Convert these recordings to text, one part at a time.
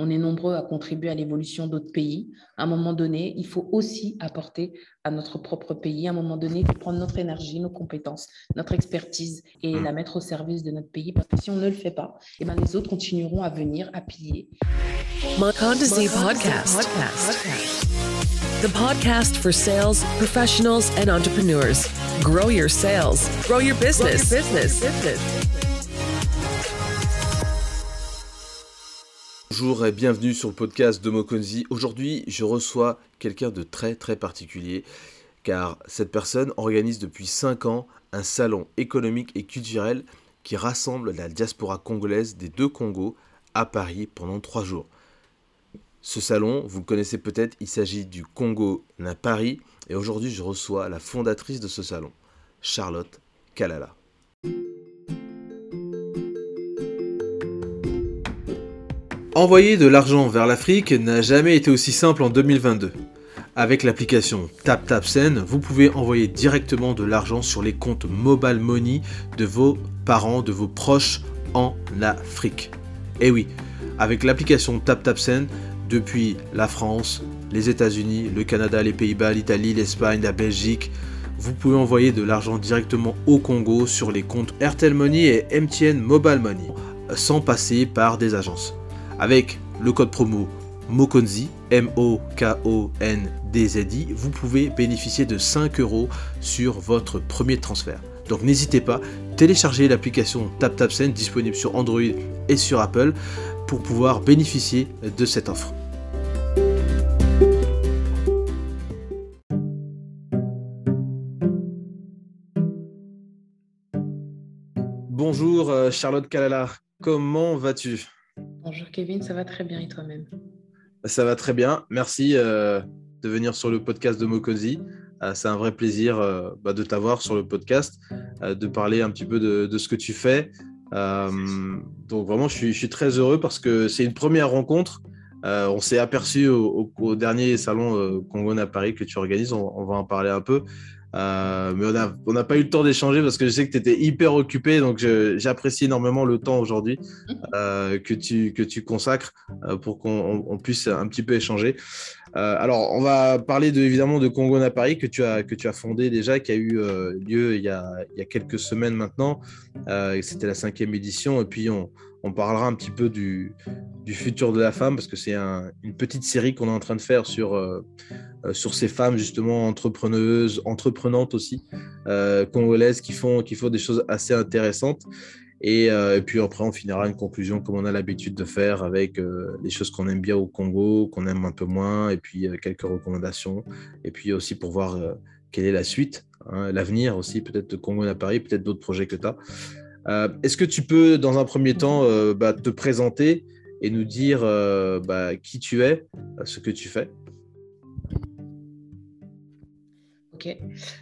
on est nombreux à contribuer à l'évolution d'autres pays. À un moment donné, il faut aussi apporter à notre propre pays. À un moment donné, il faut prendre notre énergie, nos compétences, notre expertise et la mettre au service de notre pays. Parce que si on ne le fait pas, eh ben, les autres continueront à venir, à piller. podcast. The podcast for sales professionals and entrepreneurs. Grow your sales, grow your business. business. Bonjour et bienvenue sur le podcast de Mokonzi. Aujourd'hui, je reçois quelqu'un de très très particulier car cette personne organise depuis 5 ans un salon économique et culturel qui rassemble la diaspora congolaise des deux Congos à Paris pendant 3 jours. Ce salon, vous le connaissez peut-être, il s'agit du Congo na Paris et aujourd'hui je reçois la fondatrice de ce salon, Charlotte Kalala. Envoyer de l'argent vers l'Afrique n'a jamais été aussi simple en 2022. Avec l'application TapTapSend, vous pouvez envoyer directement de l'argent sur les comptes Mobile Money de vos parents, de vos proches en Afrique. Et oui, avec l'application TapTapSend, depuis la France, les États-Unis, le Canada, les Pays-Bas, l'Italie, l'Espagne, la Belgique, vous pouvez envoyer de l'argent directement au Congo sur les comptes Airtel Money et MTN Mobile Money, sans passer par des agences. Avec le code promo MOKONZI, M-O-K-O-N-D-Z-I, vous pouvez bénéficier de 5 euros sur votre premier transfert. Donc n'hésitez pas, téléchargez l'application TapTapSend disponible sur Android et sur Apple pour pouvoir bénéficier de cette offre. Bonjour euh, Charlotte Kalala, comment vas-tu? Bonjour Kevin, ça va très bien et toi-même? Ça va très bien, merci euh, de venir sur le podcast de Mokozi. Euh, c'est un vrai plaisir euh, bah, de t'avoir sur le podcast, de parler un petit peu de, ce que tu fais. donc vraiment, je suis, très heureux parce que c'est une première rencontre. on s'est aperçu au, dernier salon Congo à Paris que tu organises, on, va en parler un peu. Euh, mais on n'a pas eu le temps d'échanger parce que je sais que tu étais hyper occupé, donc j'apprécie énormément le temps aujourd'hui euh, que, tu, que tu consacres euh, pour qu'on puisse un petit peu échanger. alors, on va parler de, évidemment de Congo na Paris que tu, as, que tu as fondé déjà, qui a eu lieu il y a, il y a, quelques semaines maintenant. C'était la cinquième édition, et puis on, on parlera un petit peu du, du, futur de la femme parce que c'est une petite série qu'on est en train de faire sur, euh, sur ces femmes justement entrepreneuses, entreprenantes aussi, euh, congolaises qui font, qui font des choses assez intéressantes. Et, et, puis après, on finira une conclusion comme on a l'habitude de faire avec les choses qu'on aime bien au Congo, qu'on aime un peu moins, et puis quelques recommandations. Et puis aussi pour voir quelle est la suite, hein, l'avenir aussi, peut-être de Congo à Paris, peut-être d'autres projets que tu as. Euh, est-ce que tu peux, dans un premier temps, euh, bah, te présenter et nous dire euh, bah, qui tu es, ce que tu fais? Ok,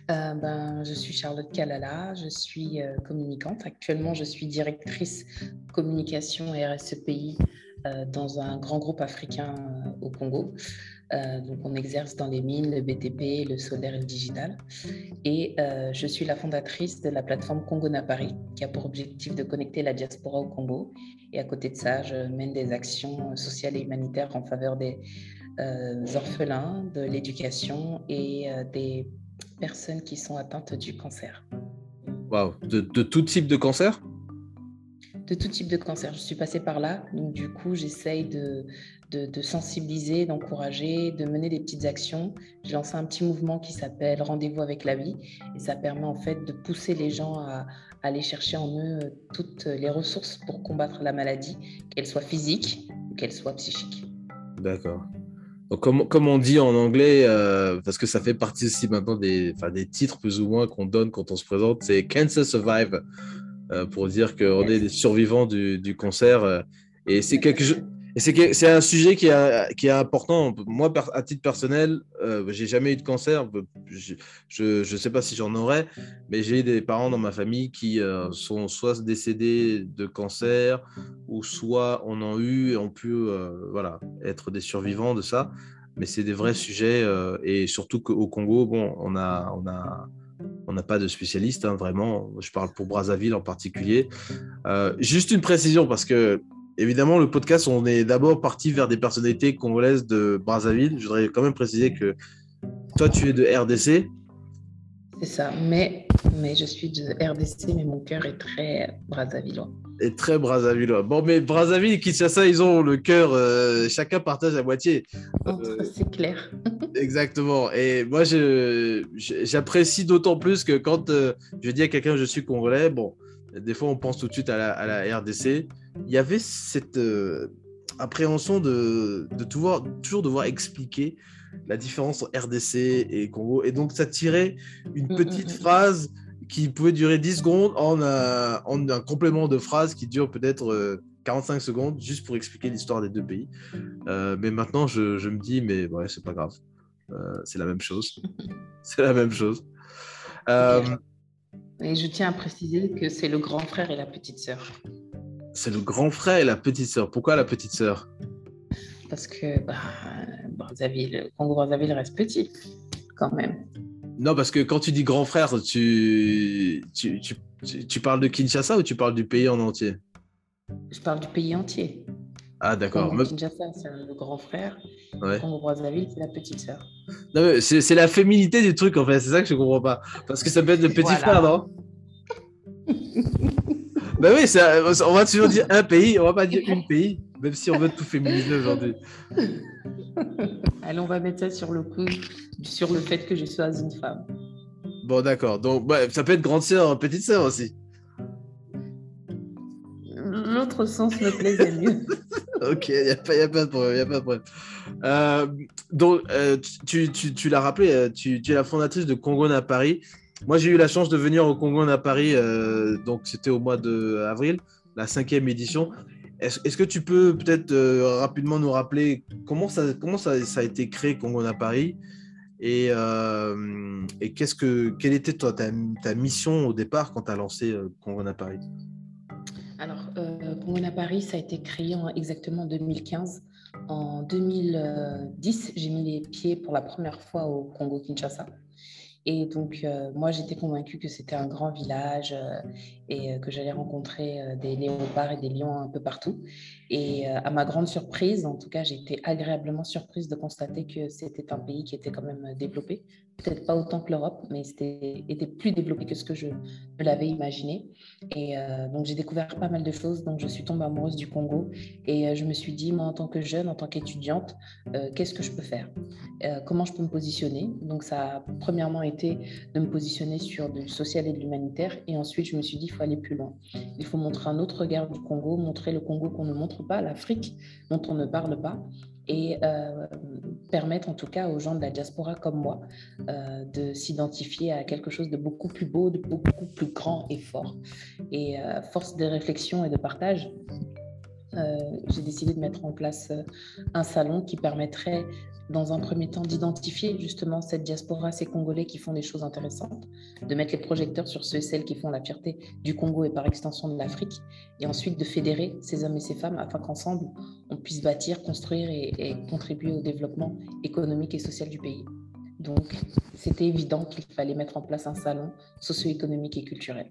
ben, je suis Charlotte Kalala, je suis communicante. Actuellement, je suis directrice communication et RSEPI dans un grand groupe africain au Congo. Euh, donc, on exerce dans les mines, le BTP, le solaire et le digital. Et euh, je suis la fondatrice de la plateforme Congo na Paris, qui a pour objectif de connecter la diaspora au Congo. Et à côté de ça, je mène des actions sociales et humanitaires en faveur des euh, orphelins, de l'éducation et des personnes qui sont atteintes du cancer. Waouh, de, de tout type de cancer? De tout type de cancer. Je suis passée par là, donc du coup, j'essaye de, de, sensibiliser, d'encourager, de mener des petites actions. J'ai lancé un petit mouvement qui s'appelle Rendez-vous avec la vie et ça permet en fait de pousser les gens à, aller chercher en eux euh, toutes les ressources pour combattre la maladie, qu'elle soit physique ou qu'elle soit psychique. D'accord. Comme, comme, on dit en anglais, euh, parce que ça fait partie aussi maintenant des, des titres plus ou moins qu'on donne quand on se présente, c'est Cancer Survive, euh, pour dire qu'on est des survivants du, du cancer. et c'est quelque chose et c'est un sujet qui est, important. Moi, à titre personnel, euh, j'ai jamais eu de cancer. Je ne sais pas si j'en aurais, mais j'ai des parents dans ma famille qui euh, sont soit décédés de cancer, ou soit on en eu et ont pu euh, voilà, être des survivants de ça. Mais c'est des vrais sujets. Euh, et surtout qu'au Congo, bon, on a, on a, on n'a pas de spécialiste, hein, vraiment. Je parle pour Brazzaville en particulier. juste une précision, parce que évidemment, le podcast, on est d'abord parti vers des personnalités congolaises de Brazzaville. Je voudrais quand même préciser que toi, tu es de RDC. C'est ça, mais, mais je suis de RDC, mais mon cœur est très brazzavillois. Et très brazzavillois. Bon, mais Brazzaville et Kinshasa, ils ont le cœur, euh, chacun partage la moitié. Euh, c'est clair. exactement. Et moi, j'apprécie d'autant plus que quand euh, je dis à quelqu'un je suis congolais, bon, des fois on pense tout de suite à la, à la RDC. Il y avait cette appréhension de, de toujours devoir expliquer la différence entre RDC et Congo. Et donc, ça tirait une mm, petite mm, mm. phrase qui pouvait durer 10 secondes en, en un complément de phrase qui dure peut-être 45 euh, secondes juste pour expliquer l'histoire des deux pays. Euh, mais maintenant, je, je, me dis, mais ouais, c'est pas grave. Euh, c'est la même chose. c'est la même chose. Et je tiens à préciser que c'est le grand frère et la petite sœur. C'est le grand frère et la petite sœur. Pourquoi la petite sœur? Parce que bah, Brazzaville, Congo Brazzaville reste petit quand même. Non, parce que quand tu dis grand frère, tu, tu, tu, tu, parles de Kinshasa ou tu parles du pays en entier? Je parle du pays entier. Ah, d'accord. C'est le grand frère. Congo Brazzaville, c'est la petite sœur. C'est la féminité du truc, en fait. C'est ça que je comprends pas. Parce que ça peut être le petit frère, non? Ben oui, on va toujours dire un pays, on va pas dire une pays. Même si on veut tout féminiser aujourd'hui. Allez, on va mettre ça sur le coup, sur le fait que je sois une femme. Bon, d'accord. Donc, ça peut être grande sœur, petite sœur aussi. L'autre sens me plaisait mieux. Ok, il n'y a, pas de problème. Y a pas de problème. Euh, donc, euh, tu, tu, tu l'as rappelé, euh, tu, es la fondatrice de Congo à Paris. Moi, j'ai eu la chance de venir au Congo à Paris, donc c'était au mois d'avril, la cinquième édition. Est-ce que tu peux peut-être rapidement nous rappeler comment ça, comment ça, a été créé Congo à Paris? Et, et que, quelle était toi, ta, ta, mission au départ quand tu as lancé Congo à Paris? À Paris, a été créé en exactement 2015. En 2010, j'ai mis les pieds pour la première fois au Congo-Kinshasa. Et donc, euh, moi, j'étais convaincue que c'était un grand village euh, et euh, que j'allais rencontrer des léopards et des lions un peu partout. Et à ma grande surprise, en tout cas, j'ai été agréablement surprise de constater que c'était un pays qui était quand même développé. Peut-être pas autant que l'Europe, mais c'était était plus développé que ce que je l'avais imaginé. Et donc, j'ai découvert pas mal de choses. Donc, je suis tombée amoureuse du Congo et je me suis dit, moi, en tant que jeune, en tant qu'étudiante, qu'est-ce que je peux faire? Comment je peux me positionner? Donc, ça a premièrement été de me positionner sur du social et de l'humanitaire. Et ensuite, je me suis dit, aller plus loin. Il faut montrer un autre regard du Congo, montrer le Congo qu'on ne montre pas, l'Afrique dont on ne parle pas, et euh, permettre en tout cas aux gens de la diaspora comme moi euh, de s'identifier à quelque chose de beaucoup plus beau, de beaucoup plus grand et fort. Et euh, force de réflexion et de partage, j'ai décidé de mettre en place un salon qui permettrait dans un premier temps, d'identifier justement cette diaspora, ces Congolais qui font des choses intéressantes, de mettre les projecteurs sur ceux et celles qui font la fierté du Congo et par extension de l'Afrique, et ensuite de fédérer ces hommes et ces femmes afin qu'ensemble, on puisse bâtir, construire et, contribuer au développement économique et social du pays. Donc, c'était évident qu'il fallait mettre en place un salon socio-économique et culturel.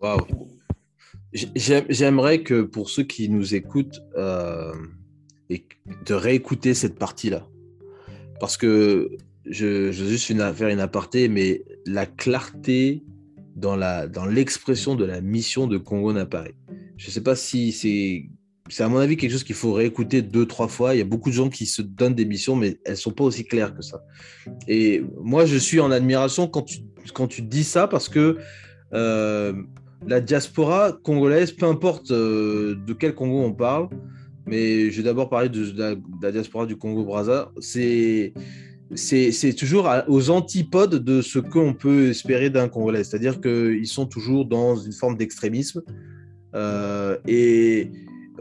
Waouh! J'aimerais que pour ceux qui nous écoutent, euh, et de réécouter cette partie-là. Parce que je, veux juste faire une aparté, mais la clarté dans, la, dans l'expression de la mission de Congo n'apparaît. Je ne sais pas si c'est, c'est à mon avis quelque chose qu'il faut réécouter deux, trois fois. Il y a beaucoup de gens qui se donnent des missions, mais elles ne sont pas aussi claires que ça. Et moi, je suis en admiration quand tu, quand tu dis ça parce que euh, la diaspora congolaise, peu importe euh, de quel Congo on parle, mais je vais d'abord parler de, la, diaspora du Congo-Brazza. C'est c'est toujours aux antipodes de ce qu'on peut espérer d'un Congolais. C'est-à-dire qu'ils sont toujours dans une forme d'extrémisme. Euh, et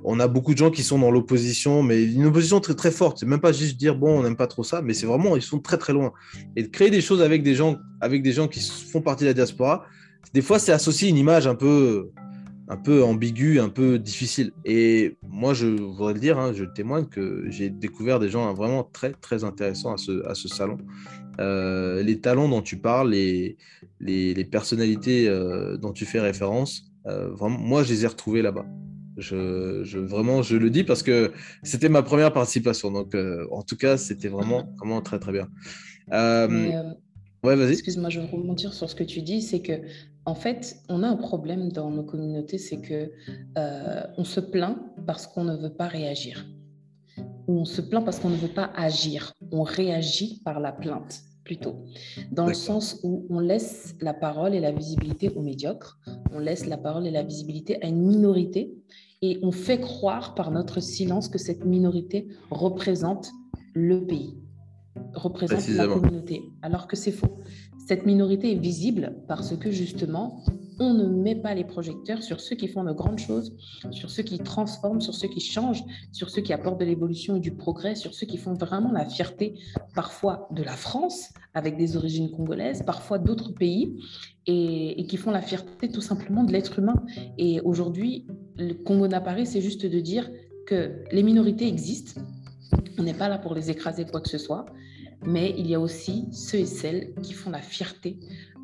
on a beaucoup de gens qui sont dans l'opposition, mais une opposition très très forte. C'est même pas juste dire bon, on n'aime pas trop ça, mais c'est vraiment ils sont très très loin. Et de créer des choses avec des gens, avec des gens qui font partie de la diaspora, des fois c'est associé une image un peu un peu ambigu, un peu difficile. Et moi, je voudrais le dire, hein, je témoigne que j'ai découvert des gens vraiment très, très intéressants à ce, à ce salon. Euh, les talents dont tu parles, les, les, personnalités euh, dont tu fais référence, euh, vraiment, moi, je les ai retrouvés là-bas. Je, vraiment, je le dis parce que c'était ma première participation. Donc, en tout cas, c'était vraiment, vraiment très, très bien. Ouais, vas-y. Excuse-moi, je veux rebondir sur ce que tu dis. C'est que, en fait, on a un problème dans nos communautés, c'est que on se plaint parce qu'on ne veut pas réagir. Ou on se plaint parce qu'on ne veut pas agir. On réagit par la plainte plutôt, dans le sens où on laisse la parole et la visibilité aux médiocres, on laisse la parole et la visibilité à une minorité, et on fait croire par notre silence que cette minorité représente le pays, représente la communauté, alors que c'est faux. Cette minorité est visible parce que justement, on ne met pas les projecteurs sur ceux qui font de grandes choses, sur ceux qui transforment, sur ceux qui changent, sur ceux qui apportent de l'évolution et du progrès, sur ceux qui font vraiment la fierté parfois de la France avec des origines congolaises, parfois d'autres pays, et, qui font la fierté tout simplement de l'être humain. Et aujourd'hui, le Congo n'apparaît, c'est juste de dire que les minorités existent. On n'est pas là pour les écraser quoi que ce soit, mais il y a aussi ceux et celles qui font la fierté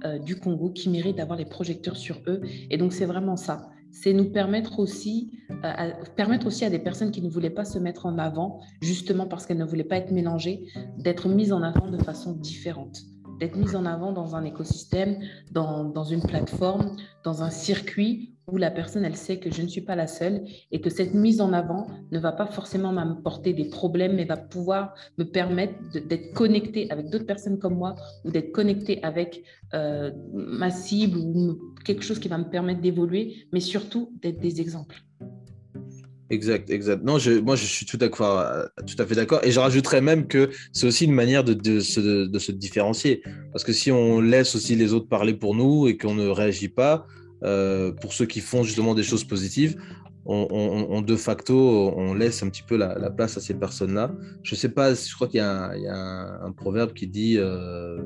euh, du Congo qui méritent d'avoir les projecteurs sur eux. Et donc, c'est vraiment ça. C'est nous euh, permettre aussi à des personnes qui ne voulaient pas se mettre en avant, justement parce qu'elles ne voulaient pas être mélangées, d'être mises en avant de façon différente d'être mises en avant dans un écosystème, dans, dans, une plateforme, dans un circuit où la personne, elle sait que je ne suis pas la seule et que cette mise en avant ne va pas forcément m'apporter des problèmes, mais va pouvoir me permettre d'être connectée avec d'autres personnes comme moi ou d'être connectée avec euh, ma cible ou quelque chose qui va me permettre d'évoluer, mais surtout d'être des exemples. Exact, exact. Non, je, moi, je suis tout à, fait d'accord. Et je rajouterais même que c'est aussi une manière de, de, se, de, se différencier. Parce que si on laisse aussi les autres parler pour nous et qu'on ne réagit pas, euh, pour ceux qui font justement des choses positives, on, de facto, on laisse un petit peu la, place à ces personnes-là. Je sais pas, je crois qu'il y, a un, proverbe qui dit euh,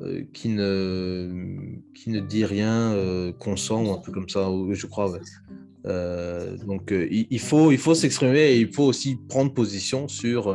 euh, qui, ne, qui ne dit rien consent ou un peu comme ça, je crois. Donc il, faut, il faut s'exprimer et il faut aussi prendre position sur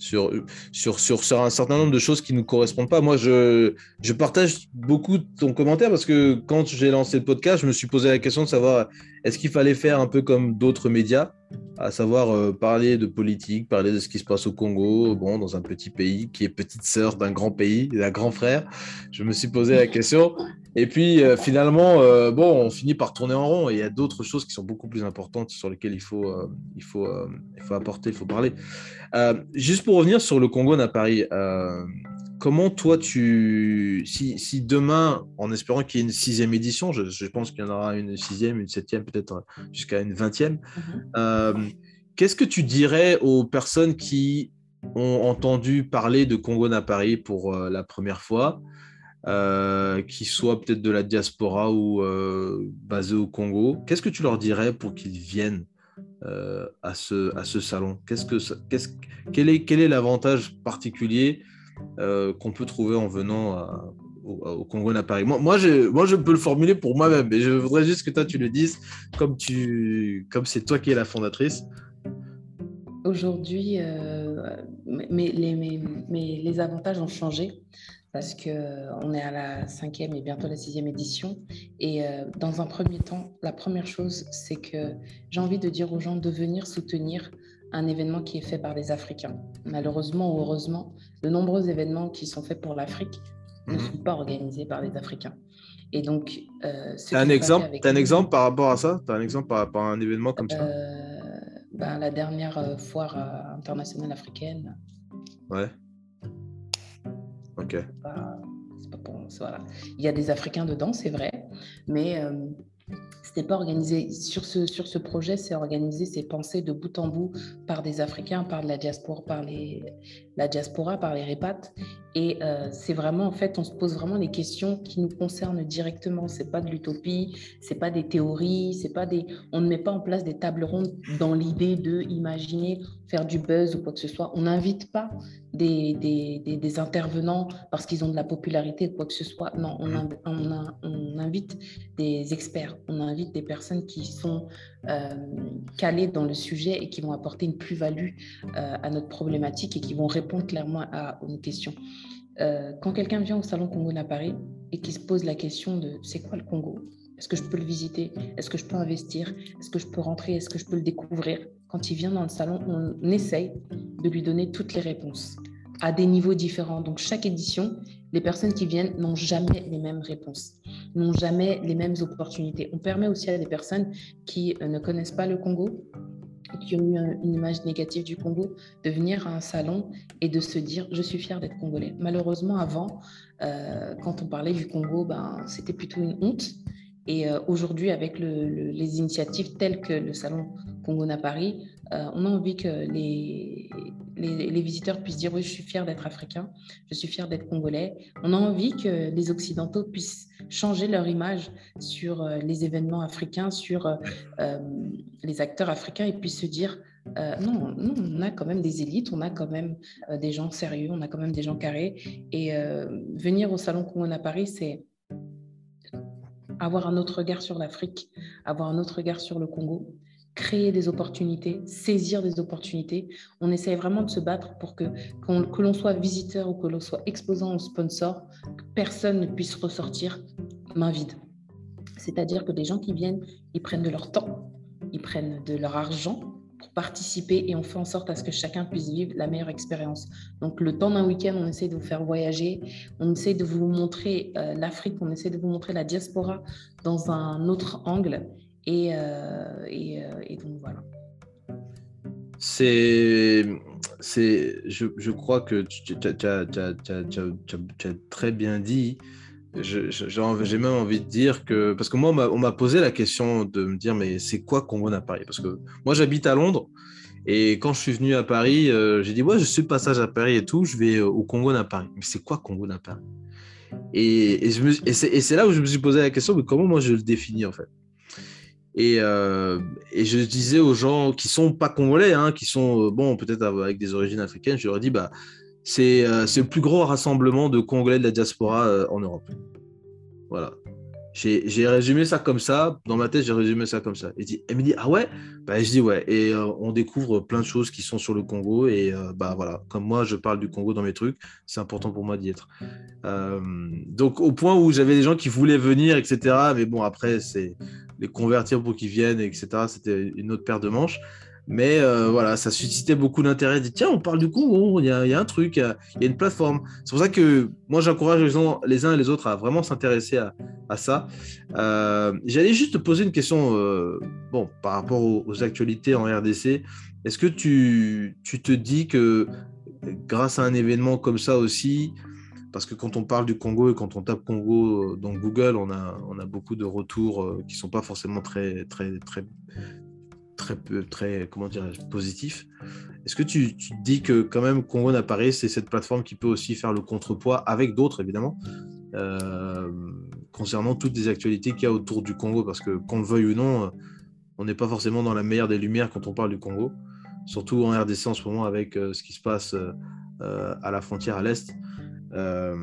sur, sur, sur, un certain nombre de choses qui ne nous correspondent pas. Moi, je, je partage beaucoup ton commentaire parce que quand j'ai lancé le podcast, je me suis posé la question de savoir est-ce qu'il fallait faire un peu comme d'autres médias, à savoir euh, parler de politique, parler de ce qui se passe au Congo, bon, dans un petit pays qui est petite sœur d'un grand pays, d'un grand frère? Je me suis posé la question. Et puis euh, finalement, euh, bon, on finit par tourner en rond et il y a d'autres choses qui sont beaucoup plus importantes sur lesquelles il faut, il faut, apporter, il faut parler. juste pour revenir sur le Congo à Paris, comment toi tu. Si, demain, en espérant qu'il y ait une sixième édition, je, pense qu'il y en aura une sixième, une septième, peut-être jusqu'à une vingtième, mhm. euh, qu'est-ce que tu dirais aux personnes qui ont entendu parler de Congo à Paris pour euh, la première fois, euh, qui soient peut-être de la diaspora ou basés au Congo? Qu'est-ce que tu leur dirais pour qu'ils viennent à, ce, à ce salon? Qu'est-ce que, qu'est-ce, quel est, quel est l'avantage particulier euh, qu'on peut trouver en venant au, Congo à Paris. Moi, moi, je, peux le formuler pour moi-même, mais je voudrais juste que toi, tu le dises comme, tu, comme c'est toi qui es la fondatrice. Aujourd'hui, euh, mais, les, avantages ont changé parce qu'on est à la cinquième et bientôt la sixième édition. Et euh, dans un premier temps, la première chose, c'est que j'ai envie de dire aux gens de venir soutenir un événement qui est fait par les Africains. Malheureusement ou heureusement, de nombreux événements qui sont faits pour l'Afrique ne mhm. sont pas organisés par les Africains. Et donc, euh, tu as un exemple, un exemple par rapport à ça? Tu as un exemple par rapport à un événement comme ça? Euh, ben, La dernière euh, foire internationale africaine. Ouais. Ok. Pas, voilà. Il y a des Africains dedans, c'est vrai, mais c'était pas organisé. Sur ce, sur ce projet, c'est organisé, c'est pensé de bout en bout par des Africains, par la diaspora, par les, la diaspora, par les répates. Et euh, c'est vraiment, en fait, on se pose vraiment les questions qui nous concernent directement. C'est pas de l'utopie, c'est pas des théories, c'est pas des, on ne met pas en place des tables rondes dans l'idée de imaginer faire du buzz ou quoi que ce soit. On n'invite pas des, des, des, intervenants parce qu'ils ont de la popularité ou quoi que ce soit. Non, on, on, on invite des experts, on invite des personnes qui sont euh, calées dans le sujet et qui vont apporter une plus-value euh, à notre problématique et qui vont répondre clairement à, nos questions. Euh, quand quelqu'un vient au Salon Congo à Paris et qui se pose la question de c'est quoi le Congo? Est-ce que je peux le visiter? Est-ce que je peux investir? Est-ce que je peux rentrer? Est-ce que je peux le découvrir? Quand il vient dans le salon, on essaye de lui donner toutes les réponses à des niveaux différents. Donc chaque édition, les personnes qui viennent n'ont jamais les mêmes réponses, n'ont jamais les mêmes opportunités. On permet aussi à des personnes qui euh, ne connaissent pas le Congo, qui ont eu une image négative du Congo, de venir à un salon et de se dire je suis fier d'être congolais. Malheureusement, avant, euh, quand on parlait du Congo, ben, c'était plutôt une honte. Et euh, aujourd'hui, avec les initiatives telles que le salon Congo à Paris, euh, on a envie que les, les, visiteurs puissent dire oui, je suis fier d'être africain, je suis fier d'être congolais. On a envie que les Occidentaux puissent changer leur image sur euh, les événements africains, sur euh, les acteurs africains et puissent se dire non, non, on a quand même des élites, on a quand même des gens sérieux, on a quand même des gens carrés. Et venir au Salon Congo à Paris, c'est avoir un autre regard sur l'Afrique, avoir un autre regard sur le Congo créer des opportunités, saisir des opportunités. On essaye vraiment de se battre pour que, que l'on soit visiteur ou que l'on soit exposant ou sponsor, personne ne puisse ressortir main vide. C'est-à-dire que les gens qui viennent, ils prennent de leur temps, ils prennent de leur argent pour participer et on fait en sorte à ce que chacun puisse vivre la meilleure expérience. Donc le temps d'un week-end, on essaie de vous faire voyager, on essaie de vous montrer euh, l'Afrique, on essaie de vous montrer la diaspora dans un autre angle et, euh, euh, et donc voilà. C'est, c'est, je, je, crois que tu, as, très bien dit. j'ai même envie de dire que, parce que moi, on m'a posé la question de me dire, mais c'est quoi Congo à Paris? Parce que moi, j'habite à Londres. Et quand je suis venu à Paris, euh, j'ai dit, ouais, je suis passage à Paris et tout, je vais au Congo à Paris. Mais c'est quoi Congo à Paris? Et, et, et c'est là où je me suis posé la question, mais comment moi je le définis en fait? Euh, et, je disais aux gens qui sont pas congolais, hein, qui sont euh, bon peut-être avec des origines africaines, je leur dit bah c'est euh, le plus gros rassemblement de congolais de la diaspora en Europe. Voilà. J'ai résumé ça comme ça, dans ma tête, j'ai résumé ça comme ça. Et dit, elle me dit, ah ouais? Bah, Je dis ouais. Et on découvre plein de choses qui sont sur le Congo. Et bah voilà, comme moi, je parle du Congo dans mes trucs, c'est important pour moi d'y être. donc, au point où j'avais des gens qui voulaient venir, etc. Mais bon, après, c'est les convertir pour qu'ils viennent, etc. C'était une autre paire de manches. Mais euh, voilà, ça suscitait beaucoup d'intérêt. Tiens, on parle du coup, il y, a un truc, il y, a une plateforme. C'est pour ça que moi, j'encourage les, uns et les autres à vraiment s'intéresser à, ça. Euh, j'allais juste te poser une question euh, bon, par rapport aux, actualités en RDC. Est-ce que tu, tu, te dis que grâce à un événement comme ça aussi, parce que quand on parle du Congo et quand on tape Congo dans Google, on a, beaucoup de retours euh, qui ne sont pas forcément très, très, très, très, très comment positifs. Est-ce que tu, dis que quand même Congo n'apparaît, c'est cette plateforme qui peut aussi faire le contrepoids avec d'autres, évidemment, euh, concernant toutes les actualités qu'il y a autour du Congo? Parce que qu'on le veuille ou non, on n'est pas forcément dans la meilleure des lumières quand on parle du Congo, surtout en RDC en ce moment avec euh, ce qui se passe à la frontière à l'Est. Euh,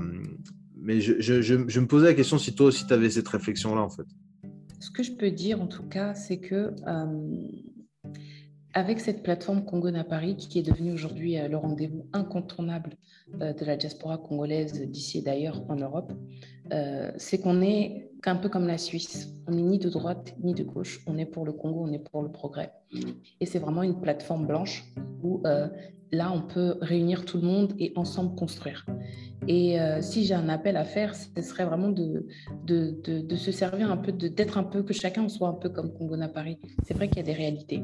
mais je, me posais la question si toi aussi tu avais cette réflexion-là, en fait. Ce que je peux dire, en tout cas, c'est que euh, avec cette plateforme Congo à Paris, qui est devenue aujourd'hui euh, le rendez-vous incontournable de la diaspora congolaise d'ici et d'ailleurs en Europe, c'est qu'on est un peu comme la Suisse. On n'est ni de droite ni de gauche. On est pour le Congo, on est pour le progrès. Et c'est vraiment une plateforme blanche où là, on peut réunir tout le monde et ensemble construire. Et euh, si j'ai un appel à faire, ce serait vraiment de, de, de, se servir un peu, d'être un peu, que chacun soit un peu comme Congo à Paris. C'est vrai qu'il y a des réalités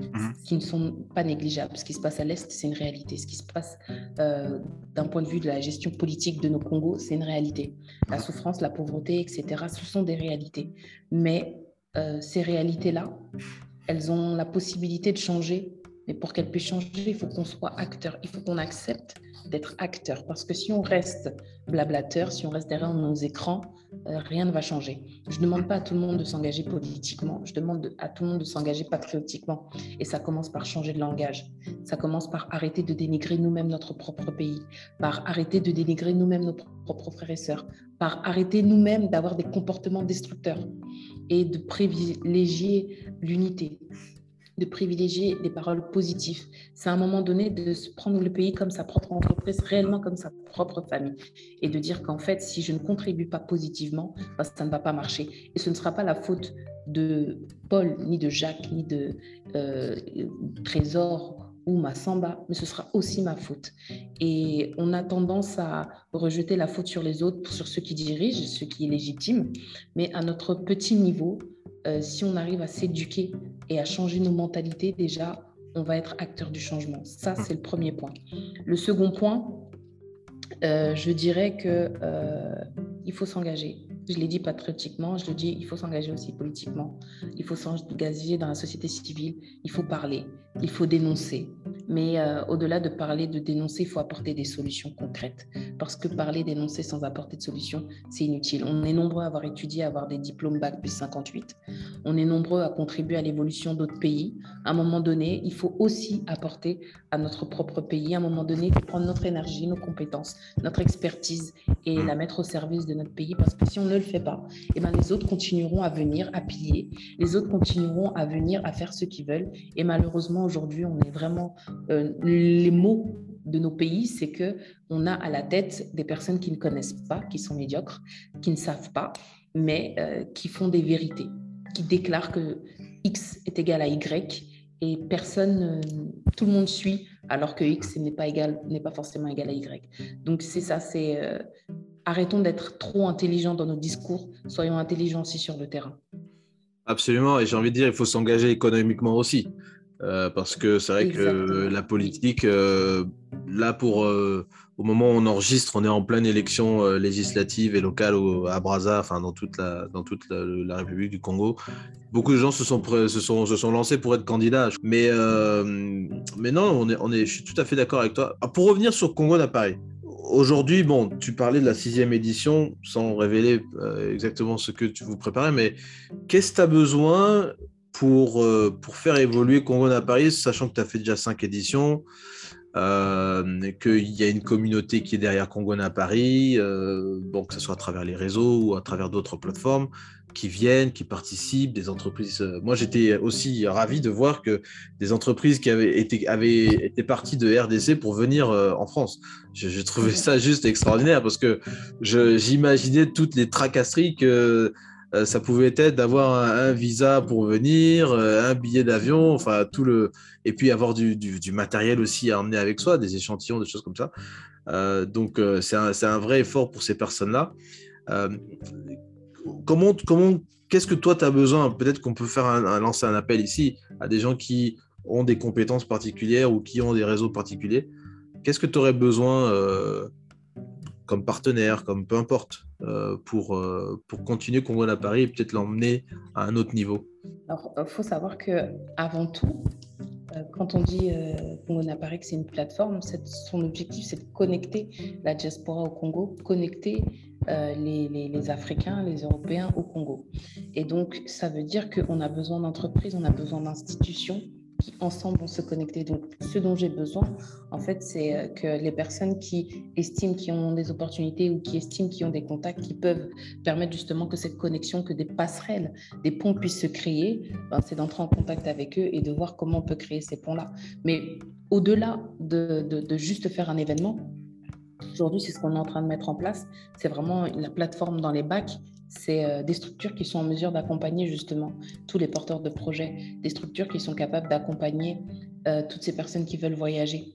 mhm. qui ne sont pas négligeables. Ce qui se passe à l'Est, c'est une réalité. Ce qui se passe euh, d'un point de vue de la gestion politique de nos Congos, c'est une réalité. La souffrance, la pauvreté, etc., ce sont des réalités. Mais euh, ces réalités-là, elles ont la possibilité de changer mais pour qu'elle puisse changer, il faut qu'on soit acteur. Il faut qu'on accepte d'être acteur. Parce que si on reste blablateur, si on reste derrière nos écrans, euh, rien ne va changer. Je ne demande pas à tout le monde de s'engager politiquement. Je demande à tout le monde de s'engager patriotiquement. Et ça commence par changer de langage. Ça commence par arrêter de dénigrer nous-mêmes notre propre pays. Par arrêter de dénigrer nous-mêmes nos propres frères et sœurs. Par arrêter nous-mêmes d'avoir des comportements destructeurs. Et de privilégier l'unité de privilégier des paroles positives. C'est à un moment donné de se prendre le pays comme sa propre entreprise, réellement comme sa propre famille, et de dire qu'en fait, si je ne contribue pas positivement, bah, ça ne va pas marcher. Et ce ne sera pas la faute de Paul, ni de Jacques, ni de euh, Trésor ou ma samba, mais ce sera aussi ma faute. Et on a tendance à rejeter la faute sur les autres, sur ceux qui dirigent, ce qui est légitime, mais à notre petit niveau, euh, si on arrive à s'éduquer et à changer nos mentalités, déjà, on va être acteur du changement. Ça, c'est le premier point. Le second point, euh, je dirais que euh, il faut s'engager. Je l'ai dit patriotiquement, je le dis, il faut s'engager aussi politiquement. Il faut s'engager dans la société civile. Il faut parler. Il faut dénoncer. Mais euh, au-delà de parler, de dénoncer, il faut apporter des solutions concrètes. Parce que parler, dénoncer sans apporter de solution, c'est inutile. On est nombreux à avoir étudié, à avoir des diplômes Bac plus 58. On est nombreux à contribuer à l'évolution d'autres pays. À un moment donné, il faut aussi apporter à notre propre pays. À un moment donné, prendre notre énergie, nos compétences, notre expertise et la mettre au service de notre pays. Parce que si on ne le fait pas, eh ben, les autres continueront à venir, à piller. Les autres continueront à venir, à faire ce qu'ils veulent. Et malheureusement, aujourd'hui, on est vraiment euh, les mots de nos pays, c'est que on a à la tête des personnes qui ne connaissent pas, qui sont médiocres, qui ne savent pas, mais euh, qui font des vérités, qui déclarent que X est égal à Y et personne, euh, tout le monde suit, alors que X n'est pas égal, n'est pas forcément égal à Y. Donc c'est ça, c'est arrêtons d'être trop intelligents dans nos discours, soyons intelligents aussi sur le terrain. Absolument, et j'ai envie de dire, il faut s'engager économiquement aussi. Euh, parce que c'est vrai que la politique, euh, là, pour, euh, au moment où on enregistre, on est en pleine élection législative et locale à Brazza, enfin, dans toute, la, dans toute la, République du Congo. Beaucoup de gens se sont, se sont, se sont lancés pour être candidats. Mais, mais non, on est, on est, je suis tout à fait d'accord avec toi. Ah, pour revenir sur Congo d'appareil, aujourd'hui, bon, tu parlais de la sixième édition sans révéler exactement ce que tu vous préparais, mais qu'est-ce que tu as besoin pour, euh, pour faire évoluer Congo à Paris, sachant que tu as fait déjà cinq éditions, euh, qu'il y a une communauté qui est derrière Congo à Paris, euh, bon, que ce soit à travers les réseaux ou à travers d'autres plateformes qui viennent, qui participent, des entreprises. Euh, moi, j'étais aussi ravi de voir que des entreprises qui avaient été, avaient été parties de RDC pour venir en France. J'ai trouvé ça juste extraordinaire parce que j'imaginais toutes les tracasseries que ça pouvait être d'avoir un, visa pour venir, euh, un billet d'avion, enfin tout le, et puis avoir du, matériel aussi à emmener avec soi, des échantillons, des choses comme ça. Euh, donc c'est un, vrai effort pour ces personnes-là. comment, comment, qu'est-ce que toi tu as besoin? Peut-être qu'on peut faire un, lancer un appel ici à des gens qui ont des compétences particulières ou qui ont des réseaux particuliers. Qu'est-ce que tu aurais besoin comme partenaire, comme peu importe, euh, pour, euh, pour continuer Congo à Paris et peut-être l'emmener à un autre niveau Alors, il faut savoir que avant tout, euh, quand on dit Congo à Paris que c'est une plateforme, son objectif c'est de connecter la diaspora au Congo, connecter les, les, les, Africains, les Européens au Congo. Et donc, ça veut dire qu'on a besoin d'entreprises, on a besoin d'institutions qui ensemble vont se connecter. Donc, ce dont j'ai besoin, en fait, c'est euh, que les personnes qui estiment qu'ils ont des opportunités ou qui estiment qu'ils ont des contacts qui peuvent permettre justement que cette connexion, que des passerelles, des ponts puissent se créer, ben, c'est d'entrer en contact avec eux et de voir comment on peut créer ces ponts-là. Mais au-delà de, de, de juste faire un événement, Aujourd'hui, c'est ce qu'on est en train de mettre en place. C'est vraiment la plateforme dans les bacs c'est euh, des structures qui sont en mesure d'accompagner justement tous les porteurs de projets, des structures qui sont capables d'accompagner euh, toutes ces personnes qui veulent voyager.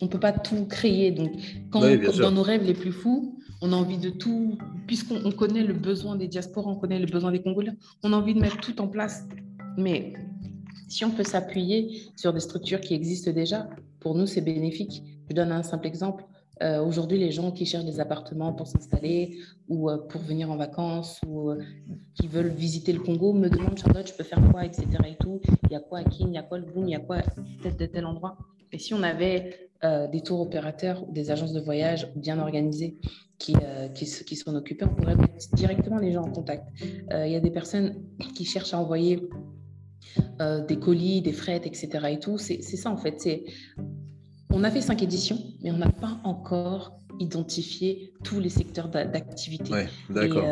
On ne peut pas tout créer. Donc, quand dans nos rêves les plus fous, on a envie de tout, puisqu'on connaît le besoin des diasporas, on connaît le besoin des Congolais, on a envie de mettre tout en place. Mais si on peut s'appuyer sur des structures qui existent déjà, pour nous, c'est bénéfique. Je donne un simple exemple. Euh, aujourd'hui, les gens qui cherchent des appartements pour s'installer ou euh, pour venir en vacances ou euh, qui veulent visiter le Congo me demandent Charlotte, je peux faire quoi, etc. Et tout. Il y a quoi à Kin, il y a quoi le Boom, il y a quoi peut-être de tel endroit. Et si on avait des tours opérateurs ou des agences de voyage bien organisées qui, qui, qui s'en occupaient, on pourrait mettre directement les gens en contact. Il y a des personnes qui cherchent à envoyer des colis, des frettes, etc. Et tout. C'est ça en fait. On a fait cinq éditions, mais on n'a pas encore identifier tous les secteurs d'activité. Ouais, d'accord.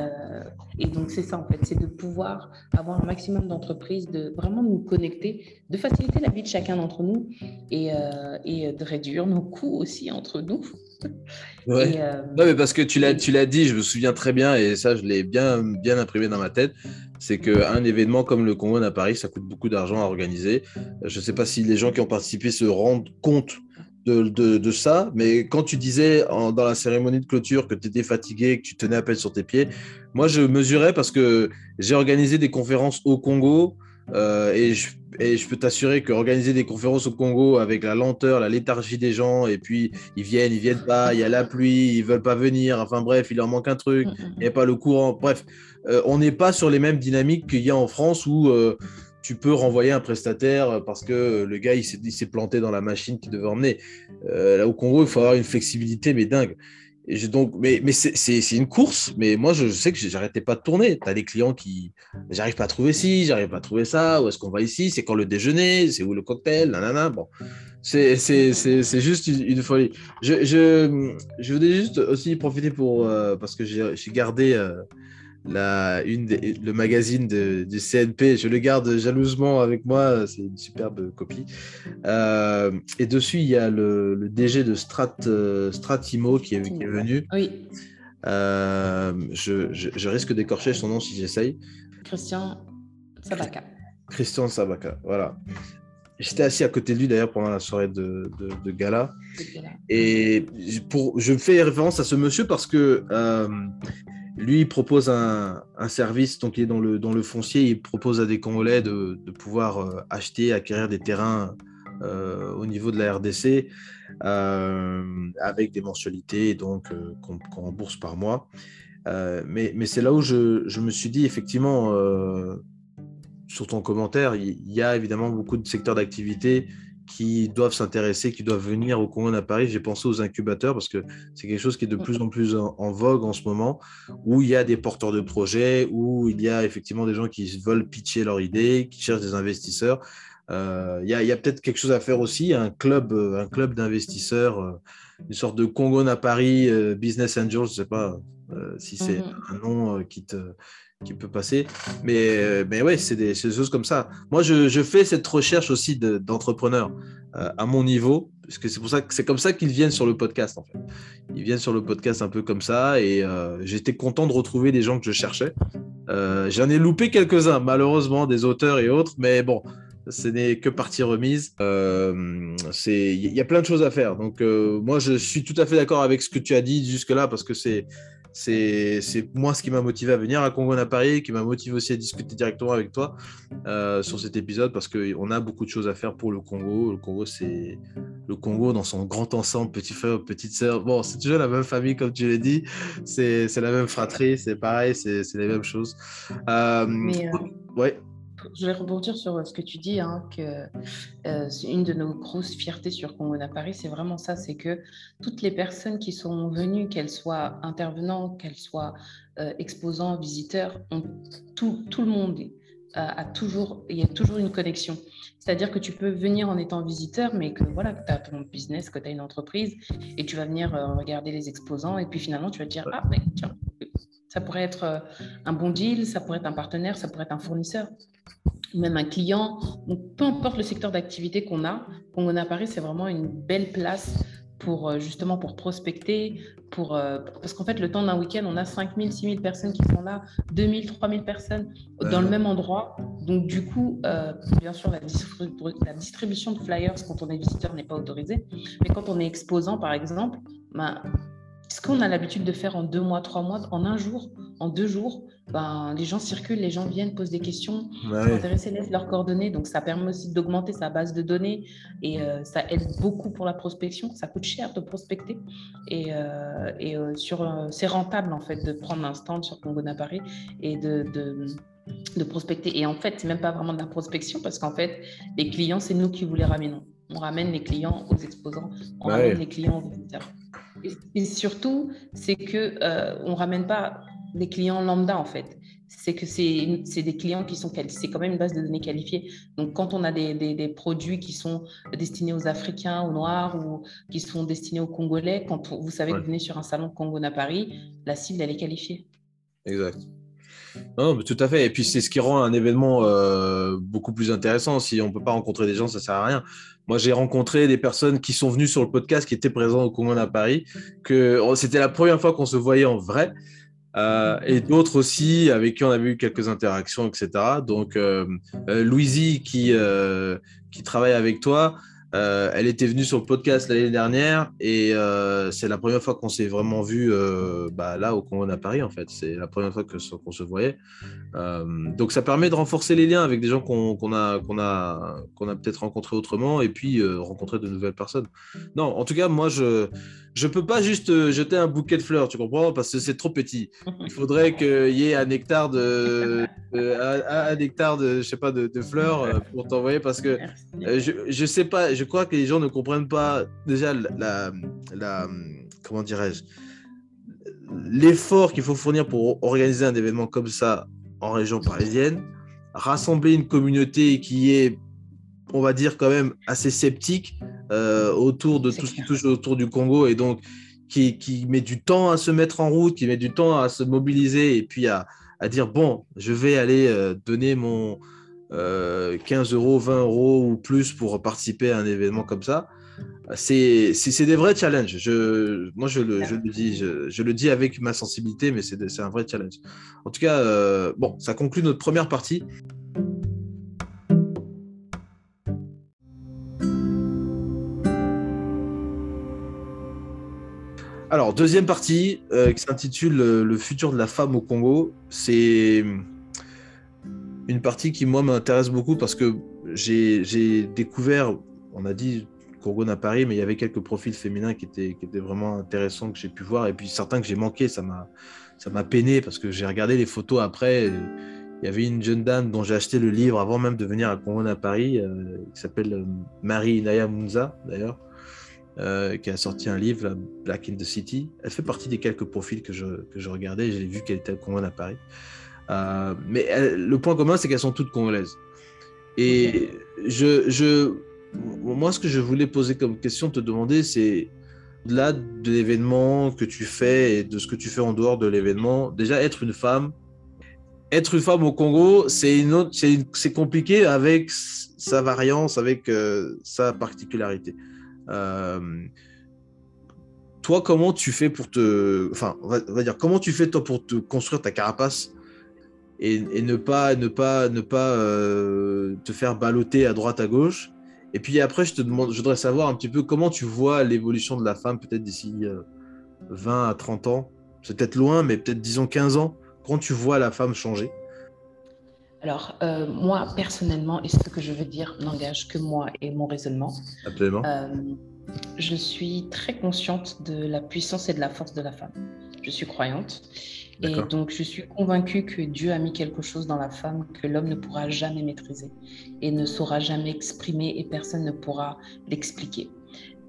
Et, et, donc, c'est ça, en fait, c'est de pouvoir avoir un maximum d'entreprises, de vraiment nous connecter, de faciliter la vie de chacun d'entre nous et, et de réduire nos coûts aussi entre nous. Ouais. Euh, non, mais parce que tu l'as, tu l'as dit, je me souviens très bien, et ça, je l'ai bien, bien imprimé dans ma tête. C'est qu'un événement comme le Congo à Paris, ça coûte beaucoup d'argent à organiser. Je ne sais pas si les gens qui ont participé se rendent compte de, de, de ça, mais quand tu disais dans la cérémonie de clôture que tu étais fatigué, que tu tenais à peine sur tes pieds, moi, je mesurais parce que j'ai organisé des conférences au Congo. Euh, et, je, et, je, peux t'assurer qu'organiser des conférences au Congo avec la lenteur, la léthargie des gens, et puis ils viennent, ils viennent pas, il y a la pluie, ils veulent pas venir, enfin bref, il leur manque un truc, mm, mm, il n'y a pas le courant. Bref, euh, on n'est pas sur les mêmes dynamiques qu'il y a en France où euh, tu peux renvoyer un prestataire parce que le gars il s'est planté dans la machine qu'il devait emmener. Euh, là au Congo, il faut avoir une flexibilité, mais dingue donc, mais, c'est une course, mais moi je sais que j'arrêtais pas de tourner. Tu as des clients qui j'arrive pas à trouver ci, j'arrive pas à trouver ça, où est-ce qu'on va ici, c'est quand le déjeuner, c'est où le cocktail, nanana. Bon, c'est juste une, folie. Je, je, voulais juste aussi profiter pour, euh, parce que j'ai gardé euh, la, une le magazine de, du CNP. Je le garde jalousement avec moi. C'est une superbe copie. Euh, et dessus, il y a le, DG de Strat, euh, Stratimo qui est, qui est venu. Oui. Euh, je, je, risque d'écorcher son nom si j'essaye. Christian Sabaka. Christian Sabaka, voilà. J'étais assis à côté de lui d'ailleurs pendant la soirée de, de, gala. Et pour, je fais référence à ce monsieur parce que lui, il propose un, service, donc il est dans le, dans le foncier, il propose à des Congolais de, pouvoir euh, acheter, acquérir des terrains euh, au niveau de la RDC euh, avec des mensualités donc qu'on rembourse par mois. mais, mais c'est là où je, je, me suis dit, effectivement, sur ton commentaire, il y a évidemment beaucoup de secteurs d'activité qui doivent s'intéresser, qui doivent venir au Congo à Paris. J'ai pensé aux incubateurs parce que c'est quelque chose qui est de plus en plus en, vogue en ce moment, où il y a des porteurs de projets, où il y a effectivement des gens qui veulent pitcher leur idée, qui cherchent des investisseurs. Euh, il y a, peut-être quelque chose à faire aussi, un club, euh, un club d'investisseurs, euh, une sorte de Congo à Paris, Business Angels, je ne sais pas si c'est mhm. un nom qui te qui peut passer. Mais, euh, mais ouais, c'est des, choses comme ça. Moi, je, je fais cette recherche aussi d'entrepreneurs euh, à mon niveau, parce que c'est pour ça que c'est comme ça qu'ils viennent sur le podcast, en fait. Ils viennent sur le podcast un peu comme ça, et euh, j'étais content de retrouver des gens que je cherchais. J'en ai loupé quelques-uns, malheureusement, des auteurs et autres, mais bon. Ce n'est que partie remise. Il y a plein de choses à faire. Donc, moi, je suis tout à fait d'accord avec ce que tu as dit jusque-là, parce que c'est c'est moi ce qui m'a motivé à venir à Congo à Paris, qui m'a motivé aussi à discuter directement avec toi euh, sur cet épisode parce qu'on a beaucoup de choses à faire pour le Congo. Le Congo, c'est le Congo dans son grand ensemble, petit frère, petite sœur. Bon, c'est toujours la même famille, comme tu l'as dit. C'est la même fratrie, c'est pareil, c'est les mêmes choses. Euh, euh, ouais. Je vais rebondir sur ce que tu dis, hein, que euh, une de nos grosses fiertés sur Congo à Paris, c'est vraiment ça, c'est que toutes les personnes qui sont venues, qu'elles soient intervenants, qu'elles soient euh, exposants, visiteurs, ont, tout, tout le monde a, toujours, il y a toujours une connexion. C'est-à-dire que tu peux venir en étant visiteur, mais que voilà, tu as ton business, que tu as une entreprise, et tu vas venir euh, regarder les exposants, et puis finalement tu vas te dire, ah, mais tiens, ça pourrait être euh, un bon deal, ça pourrait être un partenaire, ça pourrait être un fournisseur même un client. peu importe le secteur d'activité qu'on a, Congo à Paris, c'est vraiment une belle place pour euh, justement pour prospecter, pour, euh, parce qu'en fait, le temps d'un week-end, on a 5000, 6000 personnes qui sont là, 2000, 3000 personnes dans le même endroit. Donc, du coup, euh, bien sûr, la, la, distribution de flyers quand on est visiteur n'est pas autorisée. Mais quand on est exposant, par exemple, ben, ce qu'on a l'habitude de faire en deux mois, trois mois, en un jour, en deux jours, ben, les gens circulent, les gens viennent, posent des questions, ouais. laissent leurs coordonnées. Donc, ça permet aussi d'augmenter sa base de données et euh, ça aide beaucoup pour la prospection. Ça coûte cher de prospecter et, euh, et euh, sur, c'est rentable en fait de prendre un stand sur Congo Paris et de, de, de, prospecter. Et en fait, c'est même pas vraiment de la prospection parce qu'en fait, les clients, c'est nous qui vous les ramenons. On ramène les clients aux exposants, on ramène les clients aux visiteurs. Et, surtout, c'est que euh, on ramène pas des clients lambda en fait. c'est que c'est des clients qui sont c'est quand même une base de données qualifiée. Donc, quand on a des, des, produits qui sont destinés aux Africains, aux Noirs ou qui sont destinés aux Congolais, quand vous savez que vous venez sur un salon Congo à Paris, la cible, elle est qualifiée. Exact. Non, mais tout à fait. Et puis, c'est ce qui rend un événement euh, beaucoup plus intéressant. Si on ne peut pas rencontrer des gens, ça ne sert à rien. Moi, j'ai rencontré des personnes qui sont venues sur le podcast, qui étaient présentes au Congo à Paris, que oh, c'était la première fois qu'on se voyait en vrai. Euh, et d'autres aussi avec qui on avait eu quelques interactions, etc. Donc, euh, euh Louisie qui, qui travaille avec toi, euh, elle était venue sur le podcast l'année dernière et euh, c'est la première fois qu'on s'est vraiment vu euh, bah, là au Congo à Paris en fait. C'est la première fois qu'on se voyait. donc ça permet de renforcer les liens avec des gens qu'on a, a, qu'on a peut-être rencontrés autrement et puis rencontrer de nouvelles personnes. Non, en tout cas, moi je je peux pas juste jeter un bouquet de fleurs, tu comprends Parce que c'est trop petit. Il faudrait qu'il y ait un hectare de, un, hectare de, je sais pas, de, de fleurs pour t'envoyer parce que je, je sais pas, je crois que les gens ne comprennent pas déjà la, la, comment dirais-je, l'effort qu'il faut fournir pour organiser un événement comme ça en région parisienne, rassembler une communauté qui est, on va dire quand même assez sceptique euh, autour de tout ce qui touche autour du Congo et donc qui, qui, met du temps à se mettre en route, qui met du temps à se mobiliser et puis à, à dire bon, je vais aller euh, donner mon, 15 euh, euros, 20 euros ou plus pour participer à un événement comme ça. C'est des vrais challenges. Je, moi, je le, je le dis, je, le dis avec ma sensibilité, mais c'est un vrai challenge. En tout cas, bon, ça conclut notre première partie. Alors, deuxième partie euh, qui s'intitule Le futur de la femme au Congo. C'est une partie qui, moi, m'intéresse beaucoup parce que j'ai découvert, on a dit Courgonne à Paris, mais il y avait quelques profils féminins qui étaient, vraiment intéressants que j'ai pu voir. Et puis certains que j'ai manqué, ça m'a peiné parce que j'ai regardé les photos après. Il y avait une jeune dame dont j'ai acheté le livre avant même de venir à Courgonne à Paris, euh, qui s'appelle euh, Marie Naya Munza, d'ailleurs. Euh, qui a sorti un livre, Black in the City. Elle fait partie des quelques profils que je, que je regardais. J'ai vu qu'elle était Courgonne à Paris. Euh, mais le point commun, c'est qu'elles sont toutes congolaises. Et je, je, moi, ce que je voulais poser comme question, te demander, c'est au-delà de l'événement que tu fais et de ce que tu fais en dehors de l'événement, déjà être une femme, être une femme au Congo, c'est une autre, c'est compliqué avec sa variance, avec euh, sa particularité. Euh, toi, comment tu fais pour te, enfin, on va, dire, comment tu fais toi pour te construire ta carapace et, ne pas, ne pas, ne pas euh, te faire balloter à droite à gauche? Et puis après, je te demande, je voudrais savoir un petit peu comment tu vois l'évolution de la femme peut-être d'ici 20 euh, à 30 ans. C'est peut-être loin, mais peut-être disons 15 ans. Comment tu vois la femme changer? Alors, euh, moi, personnellement, et ce que je veux dire n'engage que moi et mon raisonnement. Absolument. je suis très consciente de la puissance et de la force de la femme. Je suis croyante. Et donc, je suis convaincue que Dieu a mis quelque chose dans la femme que l'homme ne pourra jamais maîtriser et ne saura jamais exprimer et personne ne pourra l'expliquer.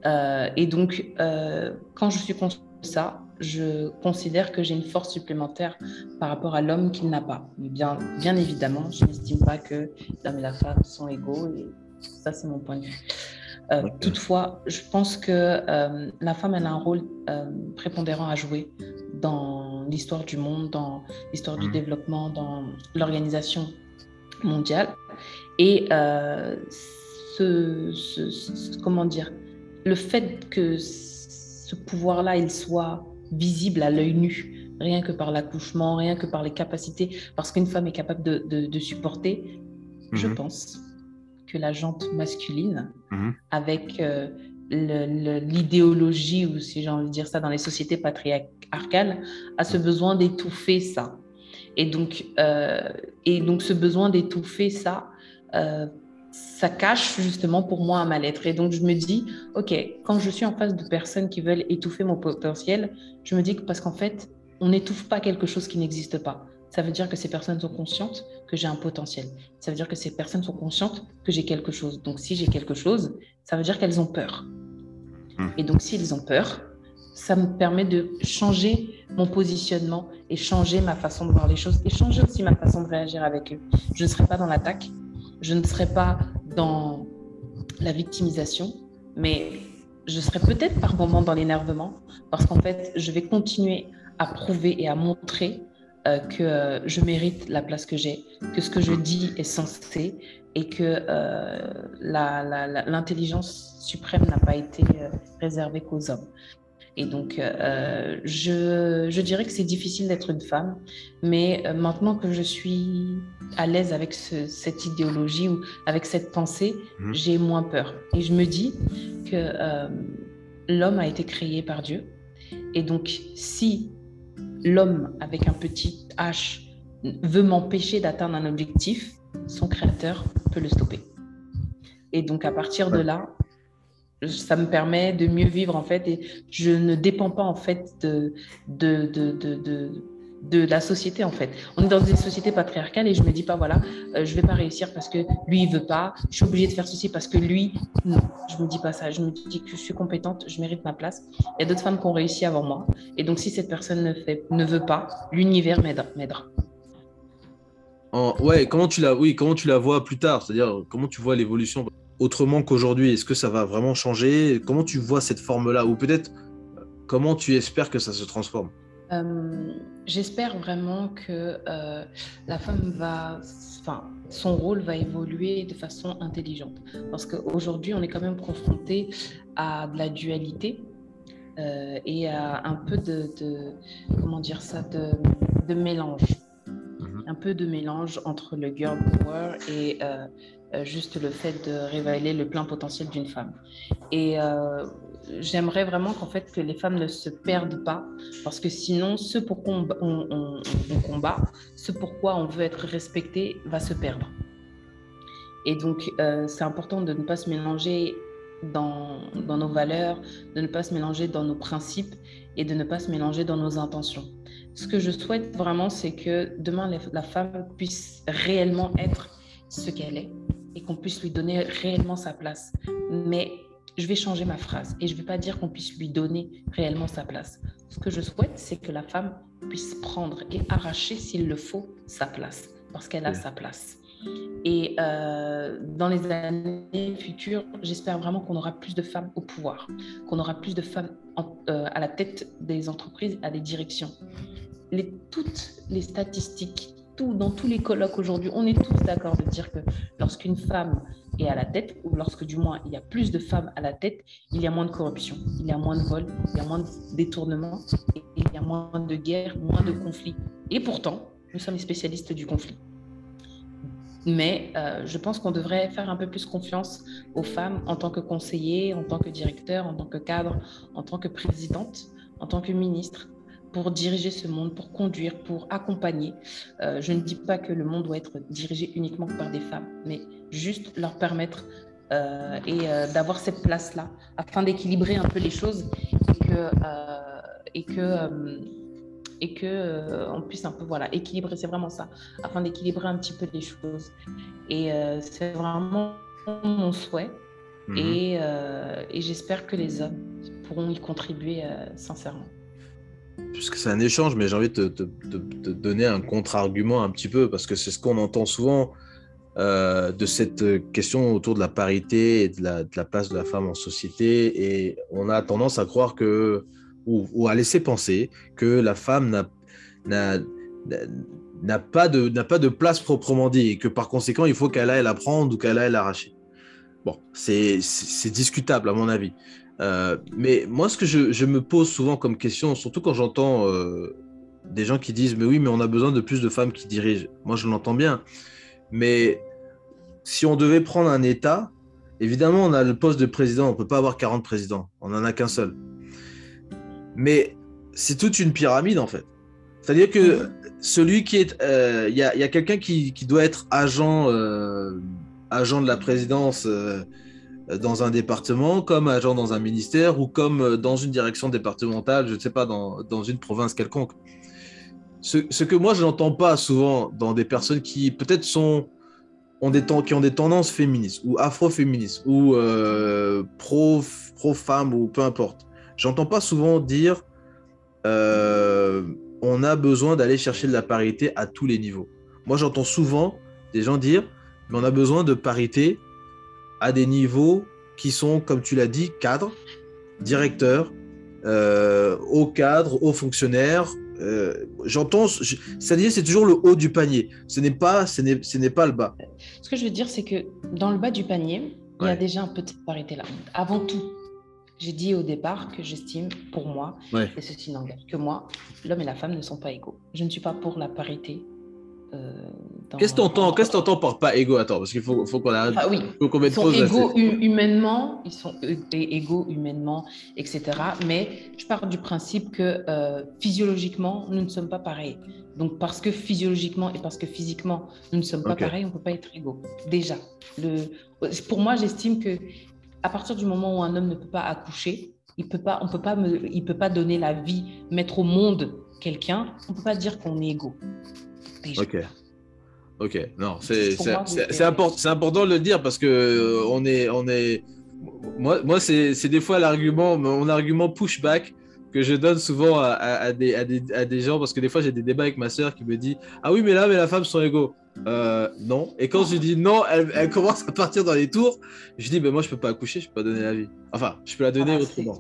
Euh, et donc, euh, quand je suis consciente de ça, je considère que j'ai une force supplémentaire par rapport à l'homme qu'il n'a pas. Mais bien, bien évidemment, je n'estime pas que l'homme et la femme sont égaux et ça, c'est mon point de vue. Euh, toutefois, je pense que la femme elle a un rôle prépondérant à jouer dans l'histoire du monde, dans l'histoire du mmh. développement, dans l'organisation mondiale. Et euh, ce, comment dire, le fait que ce pouvoir-là, il soit visible à l'œil nu, rien que par l'accouchement, rien que par les capacités, parce qu'une femme est capable de, supporter, je mmh. pense que la jante masculine, mmh. avec euh, l'idéologie, ou si j'ai envie de dire ça, dans les sociétés patriarcales, a ce besoin d'étouffer ça. Et donc, euh, et donc ce besoin d'étouffer ça, euh, ça cache justement pour moi un mal-être. Et donc je me dis, ok, quand je suis en face de personnes qui veulent étouffer mon potentiel, je me dis que parce qu'en fait, on n'étouffe pas quelque chose qui n'existe pas. Ça veut dire que ces personnes sont conscientes que j'ai un potentiel. Ça veut dire que ces personnes sont conscientes que j'ai quelque chose. Donc si j'ai quelque chose, ça veut dire qu'elles ont peur. Et donc, s'ils ont peur, ça me permet de changer mon positionnement et changer ma façon de voir les choses et changer aussi ma façon de réagir avec eux. Je ne serai pas dans l'attaque, je ne serai pas dans la victimisation, mais je serai peut-être par moments dans l'énervement parce qu'en fait, je vais continuer à prouver et à montrer euh, que euh, je mérite la place que j'ai, que ce que je dis est sensé et que euh, l'intelligence suprême n'a pas été réservée qu'aux hommes. Et donc, je, je, dirais que c'est difficile d'être une femme, mais maintenant que je suis à l'aise avec cette idéologie ou avec cette pensée, mmh. j'ai moins peur. Et je me dis que l'homme a été créé par Dieu. Et donc, si l'homme avec un petit H veut m'empêcher d'atteindre un objectif, son créateur peut le stopper. Et donc à partir de là, ça me permet de mieux vivre en fait et je ne dépends pas en fait de, de, de, de de la société en fait. On est dans des sociétés patriarcales et je me dis pas voilà, euh, je vais pas réussir parce que lui il veut pas, je suis obligée de faire ceci parce que lui non, je me dis pas ça, je me dis que je suis compétente, je mérite ma place. Il y a d'autres femmes qui ont réussi avant moi et donc si cette personne ne fait ne veut pas, l'univers m'aidera. ouais, comment tu la oui, comment tu la vois plus tard, c'est-à-dire comment tu vois l'évolution? Autrement qu'aujourd'hui, est-ce que ça va vraiment changer? Comment tu vois cette forme-là? Ou peut-être comment tu espères que ça se transforme? Euh, j'espère vraiment que euh, la femme va, enfin, son rôle va évoluer de façon intelligente. Parce qu'aujourd'hui, on est quand même confronté à de la dualité euh, et à un peu de, comment dire ça, de, de mélange. Mhm. Un peu de mélange entre le girl power et juste le fait de révéler le plein potentiel d'une femme. Et j'aimerais vraiment qu'en fait que les femmes ne se perdent pas parce que sinon ce pourquoi on, on, combat, ce pourquoi on veut être respecté va se perdre. Et donc euh, c'est important de ne pas se mélanger dans, nos valeurs, de ne pas se mélanger dans nos principes et de ne pas se mélanger dans nos intentions. Ce que je souhaite vraiment, c'est que demain la femme puisse réellement être ce qu'elle est et qu'on puisse lui donner réellement sa place. Mais je vais changer ma phrase et je ne vais pas dire qu'on puisse lui donner réellement sa place. Ce que je souhaite, c'est que la femme puisse prendre et arracher, s'il le faut, sa place, parce qu'elle a sa place. Et euh, dans les années futures, j'espère vraiment qu'on aura plus de femmes au pouvoir, qu'on aura plus de femmes euh, à la tête des entreprises, à des directions. Les, toutes les statistiques, dans tous les colloques aujourd'hui, on est tous d'accord de dire que lorsqu'une femme et à la tête, ou lorsque du moins il y a plus de femmes à la tête, il y a moins de corruption, il y a moins de vols, il y a moins de détournements, et il y a moins de guerres, moins de conflits. Et pourtant, nous sommes les spécialistes du conflit. Mais euh, je pense qu'on devrait faire un peu plus confiance aux femmes en tant que conseillers, en tant que directeur, en tant que cadre, en tant que présidente, en tant que ministre, pour diriger ce monde, pour conduire, pour accompagner. Euh, je ne dis pas que le monde doit être dirigé uniquement par des femmes, mais juste leur permettre euh, et euh, d'avoir cette place-là afin d'équilibrer un peu les choses et que et que et que on puisse un peu voilà équilibrer. C'est vraiment ça, afin d'équilibrer un petit peu les choses. Et c'est vraiment mon souhait. Et, et j'espère que les hommes pourront y contribuer sincèrement puisque c'est un échange, mais j'ai envie de te, donner un contre-argument un petit peu, parce que c'est ce qu'on entend souvent euh, de cette question autour de la parité et de la, place de la femme en société. Et on a tendance à croire que, ou, à laisser penser que la femme n'a pas, de, pas de place proprement dit, et que par conséquent, il faut qu'elle aille la prendre ou qu'elle aille l'arracher. Bon, c'est discutable à mon avis. Euh, mais moi, ce que je, me pose souvent comme question, surtout quand j'entends euh, des gens qui disent Mais oui, mais on a besoin de plus de femmes qui dirigent. Moi, je l'entends bien. Mais si on devait prendre un État, évidemment, on a le poste de président. On ne peut pas avoir 40 présidents. On n'en a qu'un seul. Mais c'est toute une pyramide, en fait. C'est-à-dire que celui qui est. Euh, il y a, quelqu'un qui, qui, doit être agent, agent de la présidence dans un département, comme agent dans un ministère ou comme dans une direction départementale, je ne sais pas, dans, dans, une province quelconque. Ce, que moi, je n'entends pas souvent dans des personnes qui peut-être sont ont des qui ont des tendances féministes ou afro-féministes ou euh, pro, pro femme ou peu importe. J'entends pas souvent dire euh, on a besoin d'aller chercher de la parité à tous les niveaux. Moi, j'entends souvent des gens dire, mais on a besoin de parité à des niveaux qui sont, comme tu l'as dit, cadres, directeurs, euh, hauts cadres, hauts fonctionnaires. Euh, j'entends, c'est-à-dire c'est toujours le haut du panier. Ce n'est pas, ce n'est, pas le bas. Ce que je veux dire, c'est que dans le bas du panier, il y a déjà un peu de parité là. Avant tout, j'ai dit au départ que j'estime, pour moi, et ceci n'engage que moi, l'homme et la femme ne sont pas égaux. Je ne suis pas pour la parité. Euh, qu'est-ce que tu Qu'est-ce par pas égaux? Attends, parce qu'il faut, faut qu'on arrête. Ah oui. Faut qu'on ils sont égaux humainement, ils sont égaux humainement, etc. Mais je pars du principe que euh, physiologiquement, nous ne sommes pas pareils. Donc, parce que physiologiquement et parce que physiquement, nous ne sommes pas pareils, on ne peut pas être égaux. Déjà. Le... Pour moi, j'estime que à partir du moment où un homme ne peut pas accoucher, il peut pas, on peut pas, il peut pas donner la vie, mettre au monde quelqu'un. On peut pas dire qu'on est égaux. Ok. Ok. Non, c'est important, important de le dire parce que euh, on est, on est. Moi, moi c'est des fois l'argument, mon argument pushback que je donne souvent à, à, des, à, des, à, des, gens parce que des fois j'ai des débats avec ma soeur qui me dit ah oui mais là mais la femme sont égaux euh, non et quand je dis non elle, elle, commence à partir dans les tours je dis mais moi je peux pas accoucher je peux pas donner la vie enfin je peux la donner autrement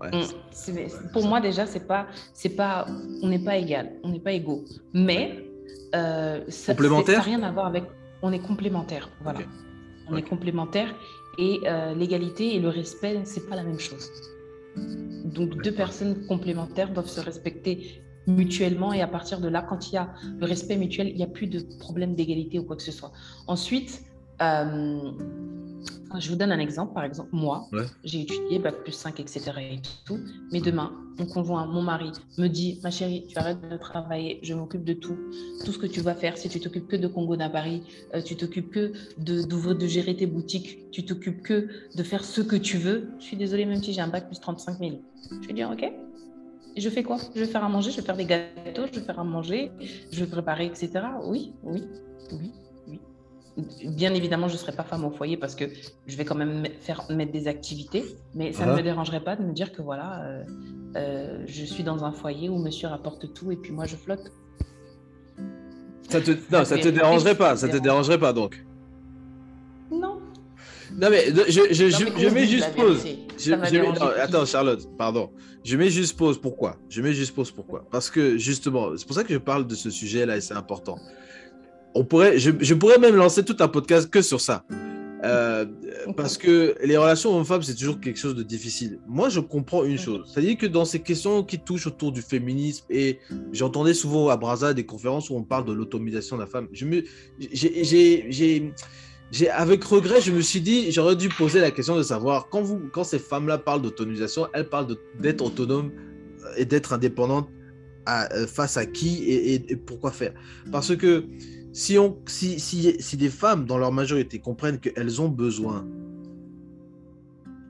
ouais. Mm, pour moi déjà c'est pas c'est pas on n'est pas égal on n'est pas égaux mais euh, ça n'a rien à voir avec on est complémentaires voilà. On est complémentaires et euh, l'égalité et le respect c'est pas la même chose. Donc deux personnes complémentaires doivent se respecter mutuellement et à partir de là, quand il y a le respect mutuel, il n'y a plus de problème d'égalité ou quoi que ce soit. Ensuite, euh, je vous donne un exemple. Par exemple, moi, j'ai étudié Bac plus 5, etc. Et tout, mais demain, mon conjoint, mon mari me dit Ma chérie, tu arrêtes de travailler, je m'occupe de tout. Tout ce que tu vas faire, si tu t'occupes que de Congo Paris, euh, tu t'occupes que de, de gérer tes boutiques, tu t'occupes que de faire ce que tu veux. Je suis désolée, même si j'ai un Bac plus 35 000. Je vais dire Ok. Je fais quoi? Je vais faire à manger, je vais faire des gâteaux, je vais faire à manger, je vais préparer, etc. Oui, oui, oui bien évidemment, je ne serai pas femme au foyer parce que je vais quand même faire mettre des activités, mais ça ne me dérangerait pas de me dire que voilà, euh, euh, je suis dans un foyer où monsieur rapporte tout et puis moi je flotte. Ça te, non, ça te dérangerait pas, ça te dérangerait pas donc. Non. Non mais je, je, je, mets juste pause. attends Charlotte, pardon. Je mets juste pause. Pourquoi? Je mets juste pause. Pourquoi? Parce que justement, c'est pour ça que je parle de ce sujet là et c'est important on pourrait, je, pourrais même lancer tout un podcast que sur ça. Euh, parce que les relations hommes-femmes, c'est toujours quelque chose de difficile. Moi, je comprends une chose. C'est-à-dire que dans ces questions qui touchent autour du féminisme, et j'entendais souvent à Braza des conférences où on parle de l'autonomisation de la femme, je me, j'ai, avec regret, je me suis dit, j'aurais dû poser la question de savoir, quand, vous, quand ces femmes-là parlent d'autonomisation, elles parlent d'être autonomes et d'être indépendantes euh, face à qui et pourquoi faire? Parce que si, on, si, si, si des femmes, dans leur majorité, comprennent qu'elles ont besoin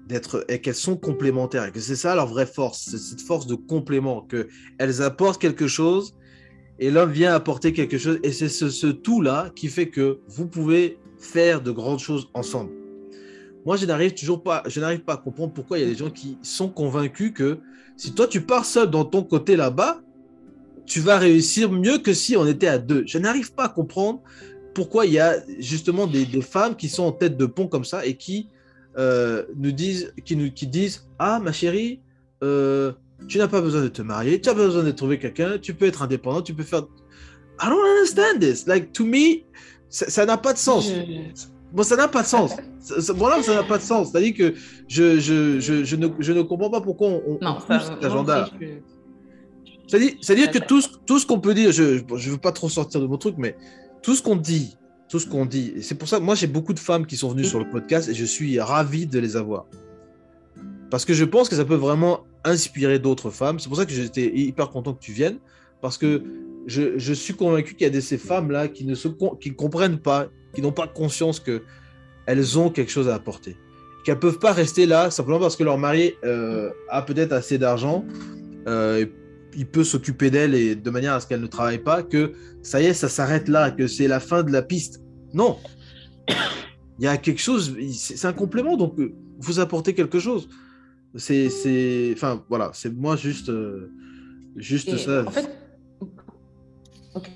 d'être et qu'elles sont complémentaires et que c'est ça leur vraie force, c'est cette force de complément, qu'elles apportent quelque chose et l'homme vient apporter quelque chose et c'est ce, ce tout-là qui fait que vous pouvez faire de grandes choses ensemble. Moi, je n'arrive toujours pas, je n'arrive pas à comprendre pourquoi il y a des gens qui sont convaincus que si toi tu pars seul dans ton côté là-bas, tu vas réussir mieux que si on était à deux. Je n'arrive pas à comprendre pourquoi il y a justement des, femmes qui sont en tête de pont comme ça et qui euh, nous disent, qui nous qui disent, ah ma chérie, euh, tu n'as pas besoin de te marier, tu as besoin de trouver quelqu'un, tu peux être indépendant, tu peux faire. I don't understand this. Like to me, ça n'a pas de sens. Bon, ça n'a pas de sens. Voilà, ça n'a pas de sens. C'est-à-dire que je, je, je, je, ne, je ne comprends pas pourquoi on, non, pousse cet agenda. C'est-à-dire que tout, tout ce qu'on peut dire, je ne veux pas trop sortir de mon truc, mais tout ce qu'on dit, tout ce qu'on dit, c'est pour ça que moi j'ai beaucoup de femmes qui sont venues sur le podcast et je suis ravi de les avoir. Parce que je pense que ça peut vraiment inspirer d'autres femmes. C'est pour ça que j'étais hyper content que tu viennes, parce que je, je suis convaincu qu'il y a de ces femmes-là qui ne se qui comprennent pas, qui n'ont pas conscience que elles ont quelque chose à apporter. Qu'elles ne peuvent pas rester là simplement parce que leur mari euh, a peut-être assez d'argent euh, il peut s'occuper d'elle et de manière à ce qu'elle ne travaille pas, que ça y est, ça s'arrête là, que c'est la fin de la piste. Non. Il y a quelque chose, c'est un complément, donc euh, vous apportez quelque chose. C'est, enfin voilà, c'est moi juste. Euh, juste ça. En fait, ok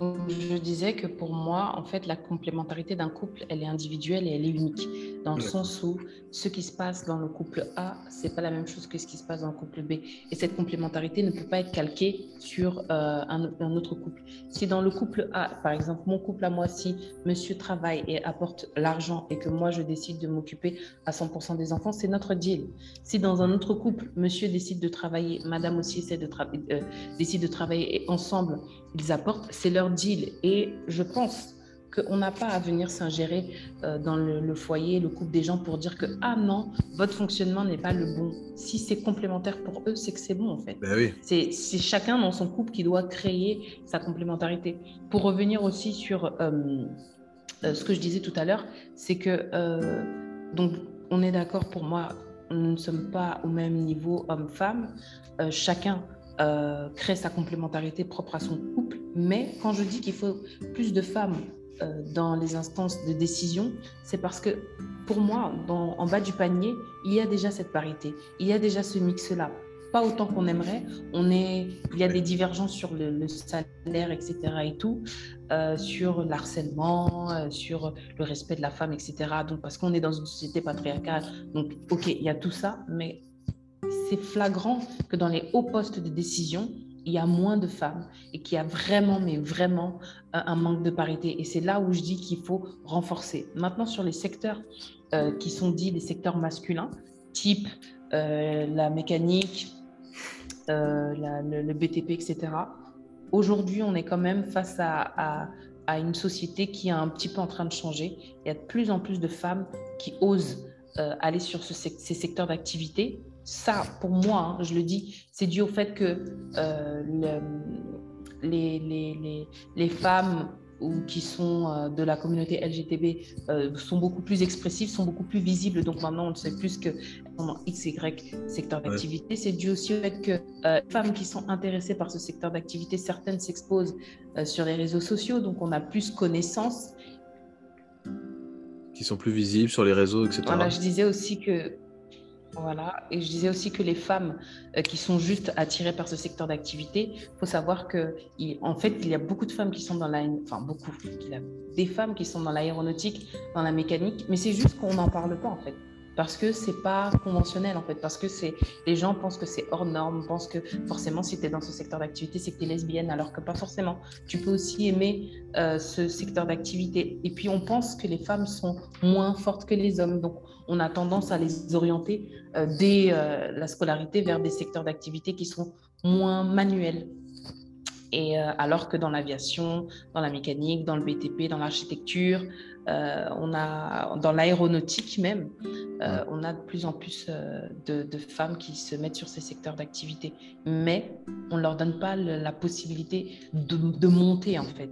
je disais que pour moi, en fait, la complémentarité d'un couple, elle est individuelle et elle est unique, dans le sens où ce qui se passe dans le couple A, c'est pas la même chose que ce qui se passe dans le couple B. Et cette complémentarité ne peut pas être calquée sur euh, un, autre couple. Si dans le couple A, par exemple, mon couple à moi, si monsieur travaille et apporte l'argent et que moi, je décide de m'occuper à 100% des enfants, c'est notre deal. Si dans un autre couple, monsieur décide de travailler, madame aussi essaie de euh, décide de travailler et ensemble, ils apportent, c'est leur deal. Et je pense qu'on n'a pas à venir s'ingérer euh, dans le, foyer, le couple des gens pour dire que, ah non, votre fonctionnement n'est pas le bon. Si c'est complémentaire pour eux, c'est que c'est bon en fait. Ben oui. C'est chacun dans son couple qui doit créer sa complémentarité. Pour revenir aussi sur euh, euh, ce que je disais tout à l'heure, c'est que, donc, on est d'accord pour moi, nous ne sommes pas au même niveau homme-femme. chacun euh, crée sa complémentarité propre à son couple. Mais quand je dis qu'il faut plus de femmes euh, dans les instances de décision, c'est parce que pour moi, en bas du panier, il y a déjà cette parité, il y a déjà ce mix-là. Pas autant qu'on aimerait. On est, il y a des divergences sur le, salaire, etc. et tout, euh, sur l'harcèlement, sur le respect de la femme, etc. Donc parce qu'on est dans une société patriarcale. Donc ok, il y a tout ça, mais c'est flagrant que dans les hauts postes de décision, il y a moins de femmes et qu'il y a vraiment, mais vraiment euh, un manque de parité. Et c'est là où je dis qu'il faut renforcer. Maintenant, sur les secteurs euh, qui sont dits des secteurs masculins, type euh, la mécanique, le, BTP, etc., aujourd'hui, on est quand même face à, une société qui est un petit peu en train de changer. Il y a de plus en plus de femmes qui osent aller sur ces secteurs d'activité ça, pour moi, hein, je le dis, c'est dû au fait que euh, les, les, les, femmes ou qui sont euh, de la communauté LGTB euh, sont beaucoup plus expressives, sont beaucoup plus visibles. Donc maintenant, on ne sait plus que dans X, Y secteur d'activité. C'est dû aussi au fait que les femmes qui sont intéressées par ce secteur d'activité, certaines s'exposent sur les réseaux sociaux, donc on a plus connaissance. Qui sont plus visibles sur les réseaux, etc. Voilà, je disais aussi que voilà, et je disais aussi que les femmes euh, qui sont juste attirées par ce secteur d'activité, il faut savoir que, en fait, il y a beaucoup de femmes qui sont dans la, enfin beaucoup, des femmes qui sont dans l'aéronautique, dans la mécanique, mais c'est juste qu'on n'en parle pas en fait parce que c'est pas conventionnel en fait, parce que c'est les gens pensent que c'est hors norme, pensent que forcément si tu es dans ce secteur d'activité, c'est que tu es lesbienne, alors que pas forcément. Tu peux aussi aimer euh, ce secteur d'activité. Et puis on pense que les femmes sont moins fortes que les hommes, donc on a tendance à les orienter euh, dès euh, la scolarité vers des secteurs d'activité qui sont moins manuels. Et alors que dans l'aviation, dans la mécanique, dans le BTP, dans l'architecture, euh, on a dans l'aéronautique même, euh, on a de plus en plus euh, de, femmes qui se mettent sur ces secteurs d'activité, mais on ne leur donne pas la possibilité de, monter en fait.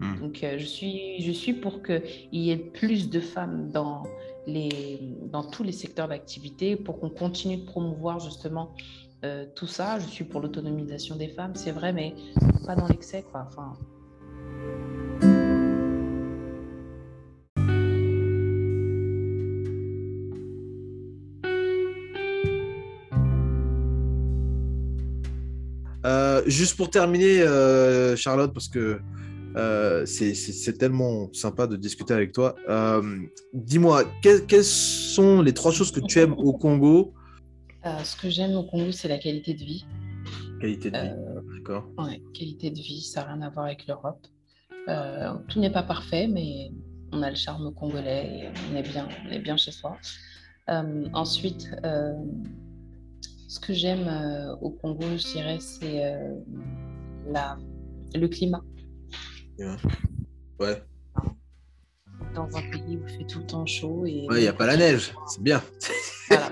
Hmm. Donc je suis je suis pour qu'il y ait plus de femmes dans les dans tous les secteurs d'activité pour qu'on continue de promouvoir justement tout ça. Je suis pour l'autonomisation des femmes, c'est vrai, mais pas dans l'excès quoi. Enfin. Juste pour terminer, euh, Charlotte, parce que euh, c'est tellement sympa de discuter avec toi. Euh, dis-moi, quelles sont les trois choses que tu aimes au Congo? Ce que j'aime au Congo, c'est la qualité de vie. Qualité de vie, d'accord. Ouais, qualité de vie, ça n'a rien à voir avec l'Europe. tout n'est pas parfait, mais on a le charme congolais et on est bien, on est bien chez soi. ensuite, ce que j'aime euh, au Congo, je dirais, c'est euh, le climat. Ouais. Dans un pays où il fait tout le temps chaud. Et... Ouais, il n'y a pas la neige, c'est bien.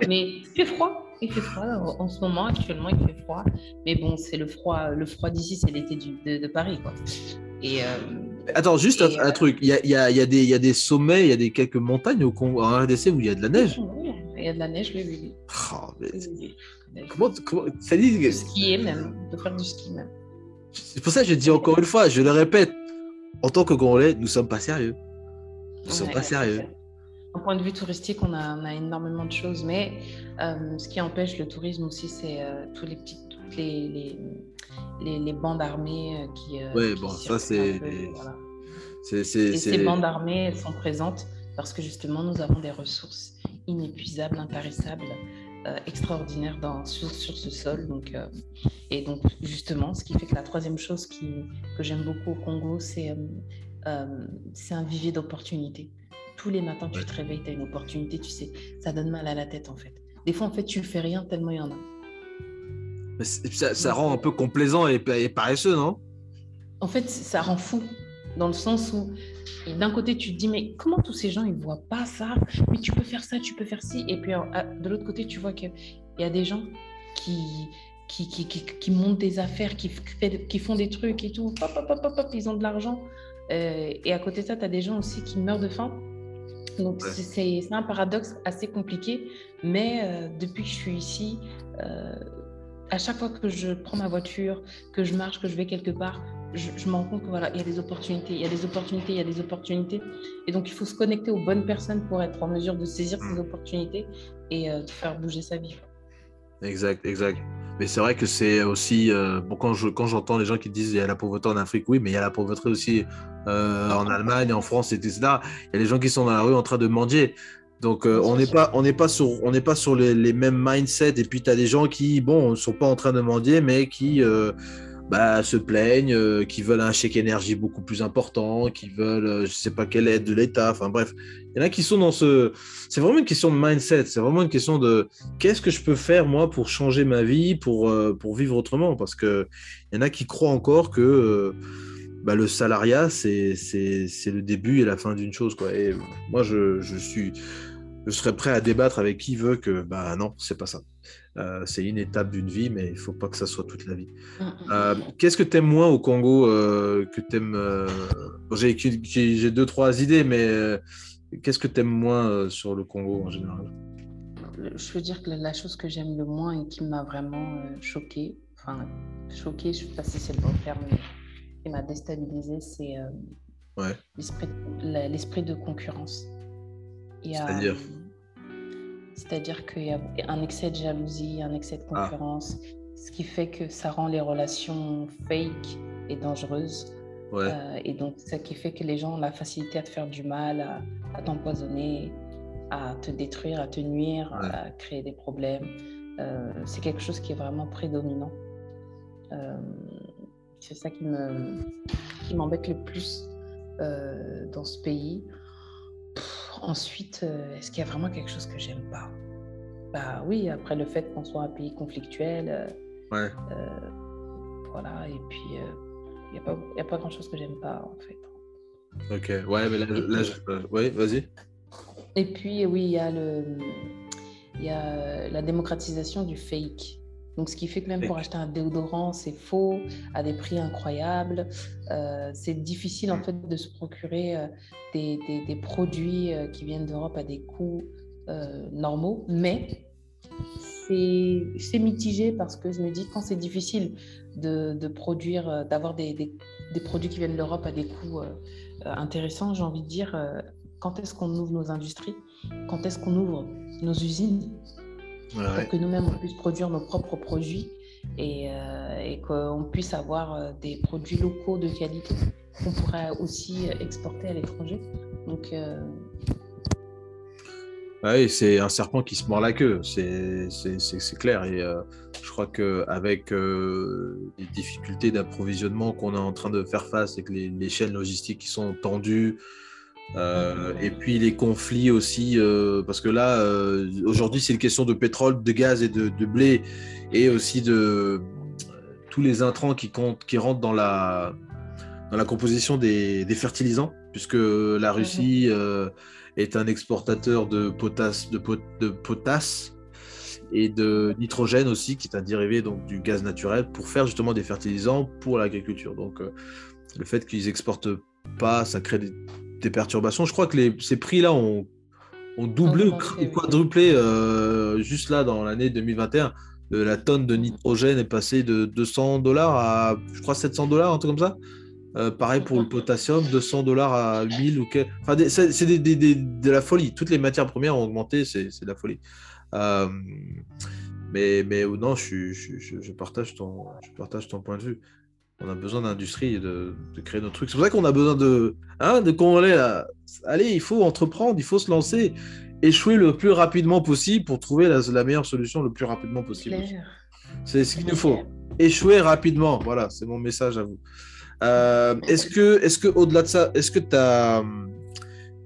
Mais il fait froid. Il fait froid en ce moment, actuellement, il fait froid. Mais bon, c'est le froid, le froid d'ici, c'est l'été de, de, Paris, quoi. Et, euh, Attends, juste un, truc. Il y a, y, a, y, a des, y a des sommets, il y a des quelques montagnes au Congo, en RDC où il y a de la neige? Il y a de la neige, oui, oui. Oh, mais... Comment, ça dit De skier même, de faire du ski même. C'est pour ça que je dis encore une fois, je le répète, en tant que Congolais, nous sommes pas sérieux. Nous sommes pas sérieux. D'un point de vue touristique, on a, on a énormément de choses, mais euh, ce qui empêche le tourisme aussi, c'est euh, tous les petits toutes les, les, les, bandes armées qui. oui, bon, ça c'est. Et ces bandes armées, elles sont présentes parce que justement, nous avons des ressources inépuisables, intarissables, euh, extraordinaires dans, sur, sur, ce sol. Donc, euh, et donc, justement, ce qui fait que la troisième chose qui, que j'aime beaucoup au Congo, c'est euh, c'est un vivier d'opportunités. Tous les matins, tu te réveilles, tu as une opportunité, tu sais, ça donne mal à la tête en fait. Des fois, en fait, tu fais rien tellement il y en a. Ça, ça, rend un peu complaisant et, et paresseux, non? En fait, ça rend fou dans le sens où d'un côté tu te dis mais comment tous ces gens ils voient pas ça? Mais tu peux faire ça tu peux faire ci. Et puis de l'autre côté tu vois qu'il y a des gens qui qui, qui, qui, montent des affaires qui, qui font des trucs et tout. Hop, hop, hop, hop ils ont de l'argent. Euh, et à côté de ça tu as des gens aussi qui meurent de faim. Donc c'est un paradoxe assez compliqué. Mais euh, depuis que je suis ici euh, à chaque fois que je prends ma voiture, que je marche, que je vais quelque part, je, me rends compte que voilà, il y a des opportunités, il y a des opportunités, il y a des opportunités. Et donc, il faut se connecter aux bonnes personnes pour être en mesure de saisir ces mm. opportunités et euh, de faire bouger sa vie. Exact, exact. Mais c'est vrai que c'est aussi, euh, bon, quand, je, quand j'entends les gens qui disent il y a la pauvreté en Afrique, oui, mais il y a la pauvreté aussi euh, en Allemagne, en France, etc. Il y a des gens qui sont dans la rue en train de mendier. Donc on n'est pas on n'est pas sur on n'est pas sur les, les, mêmes mindsets et puis tu as des gens qui bon sont pas en train de mendier mais qui bah, se plaignent, euh, qui veulent un chèque énergie beaucoup plus important, qui veulent, euh, je sais pas quelle aide de l'État. Enfin bref, il y en a qui sont dans ce. C'est vraiment une question de mindset. C'est vraiment une question de qu'est-ce que je peux faire moi pour changer ma vie, pour euh, pour vivre autrement? Parce que il y en a qui croient encore que bah, le salariat c'est c'est le début et la fin d'une chose quoi. Et moi je, je suis je serais prêt à débattre avec qui veut que bah non, c'est pas ça. Euh, c'est une étape d'une vie, mais il faut pas que ça soit toute la vie. Mm, mm. Euh, qu'est-ce que tu aimes moins au Congo euh, que t'aimes J'ai deux trois idées, mais qu'est-ce que tu aimes moins sur le Congo en général? Je veux dire que la chose que j'aime le moins et qui m'a vraiment choqué, enfin choqué, je sais pas si c'est le bon terme, mais qui m'a déstabilisé, c'est ouais. l'esprit de concurrence. C'est-à-dire? C'est-à-dire qu'il y a un excès de jalousie, un excès de ah. concurrence, ce qui fait que ça rend les relations fake et dangereuses. Euh, et donc, ce qui fait que les gens ont la facilité à te faire du mal, à, t'empoisonner, à te détruire, à te nuire, à créer des problèmes. Euh, c'est quelque chose qui est vraiment prédominant. Euh, c'est ça qui me qui m'embête le plus dans ce pays. Ensuite, euh, est-ce qu'il y a vraiment quelque chose que j'aime pas? Bah oui, après le fait qu'on soit un pays conflictuel. Euh, ouais. Euh, voilà, et puis il n'y a pas, a pas grand-chose que j'aime pas en fait. Ok, ouais, mais là, ouais, vas-y. Et puis oui, il y a le, il y a la démocratisation du fake. Donc, ce qui fait que même pour acheter un déodorant, c'est faux, à des prix incroyables. Euh, c'est difficile en fait de se procurer euh, des, des, produits euh, qui viennent d'Europe à des coûts normaux. Mais c'est mitigé parce que je me dis quand c'est difficile de, de produire, d'avoir des, des, produits qui viennent d'Europe à des coûts intéressants, j'ai envie de dire quand est-ce qu'on ouvre nos industries, quand est-ce qu'on ouvre nos usines? Pour que nous-mêmes on puisse produire nos propres produits et, euh, et qu'on puisse avoir euh, des produits locaux de qualité qu'on pourrait aussi exporter à l'étranger. Donc euh... oui, c'est un serpent qui se mord la queue, c'est clair. Et euh, je crois qu'avec les difficultés d'approvisionnement qu'on est en train de faire face et que les, les chaînes logistiques qui sont tendues, euh, et puis les conflits aussi, euh, parce que là, euh, aujourd'hui, c'est une question de pétrole, de gaz et de, blé, et aussi de tous les intrants qui, comptent, qui rentrent dans la, dans la composition des, fertilisants, puisque la Russie est un exportateur de potasse, de, de potasse et de nitrogène aussi, qui est un dérivé donc, du gaz naturel, pour faire justement des fertilisants pour l'agriculture. Donc le fait qu'ils exportent pas, ça crée des des perturbations. Je crois que les, ces prix-là ont, ont, doublé ou quadruplé euh, juste là dans l'année 2021. la tonne de nitrogène est passée de 200 dollars à, je crois, 700 dollars, un truc comme ça. Euh, pareil pour le potassium, 200 dollars à 1000 ou quel... Enfin, c'est de la folie. Toutes les matières premières ont augmenté, c'est de la folie. Euh, Mais, mais non, je, je, je, partage ton, je partage ton point de vue. On a besoin d'industrie et de, de, créer nos trucs. C'est pour ça qu'on a besoin de. Hein, de Allez, il faut entreprendre, il faut se lancer, échouer le plus rapidement possible pour trouver la, la meilleure solution le plus rapidement possible. C'est ce qu'il nous faut. Échouer rapidement. Voilà, c'est mon message à vous. Euh, est-ce que, est que au-delà de ça, est-ce que tu as,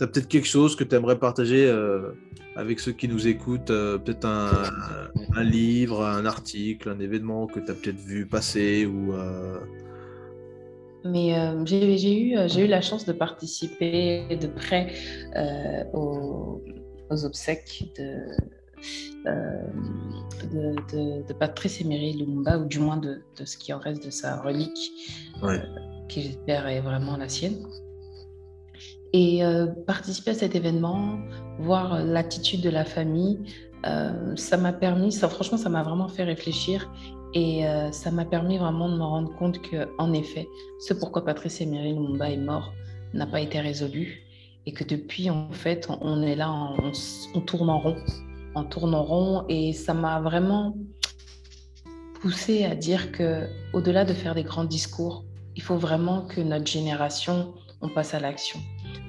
as peut-être quelque chose que tu aimerais partager euh, avec ceux qui nous écoutent euh, Peut-être un, un, livre, un article, un événement que tu as peut-être vu passer ou mais j'ai eu, eu la chance de participer de près aux, aux, obsèques de, de, de, de, Patrice Emery Lumumba, ou du moins de, de, ce qui en reste de sa relique, euh, qui j'espère est vraiment la sienne. Et euh, participer à cet événement, voir l'attitude de la famille, euh, ça m'a permis, ça, franchement, ça m'a vraiment fait réfléchir et ça m'a permis vraiment de me rendre compte que, en effet, ce pourquoi Patrice Emery Lumumba est mort n'a pas été résolu et que depuis, en fait, on est là, on, on tourne en rond en tournant rond et ça m'a vraiment poussé à dire que au-delà de faire des grands discours, il faut vraiment que notre génération on passe à l'action.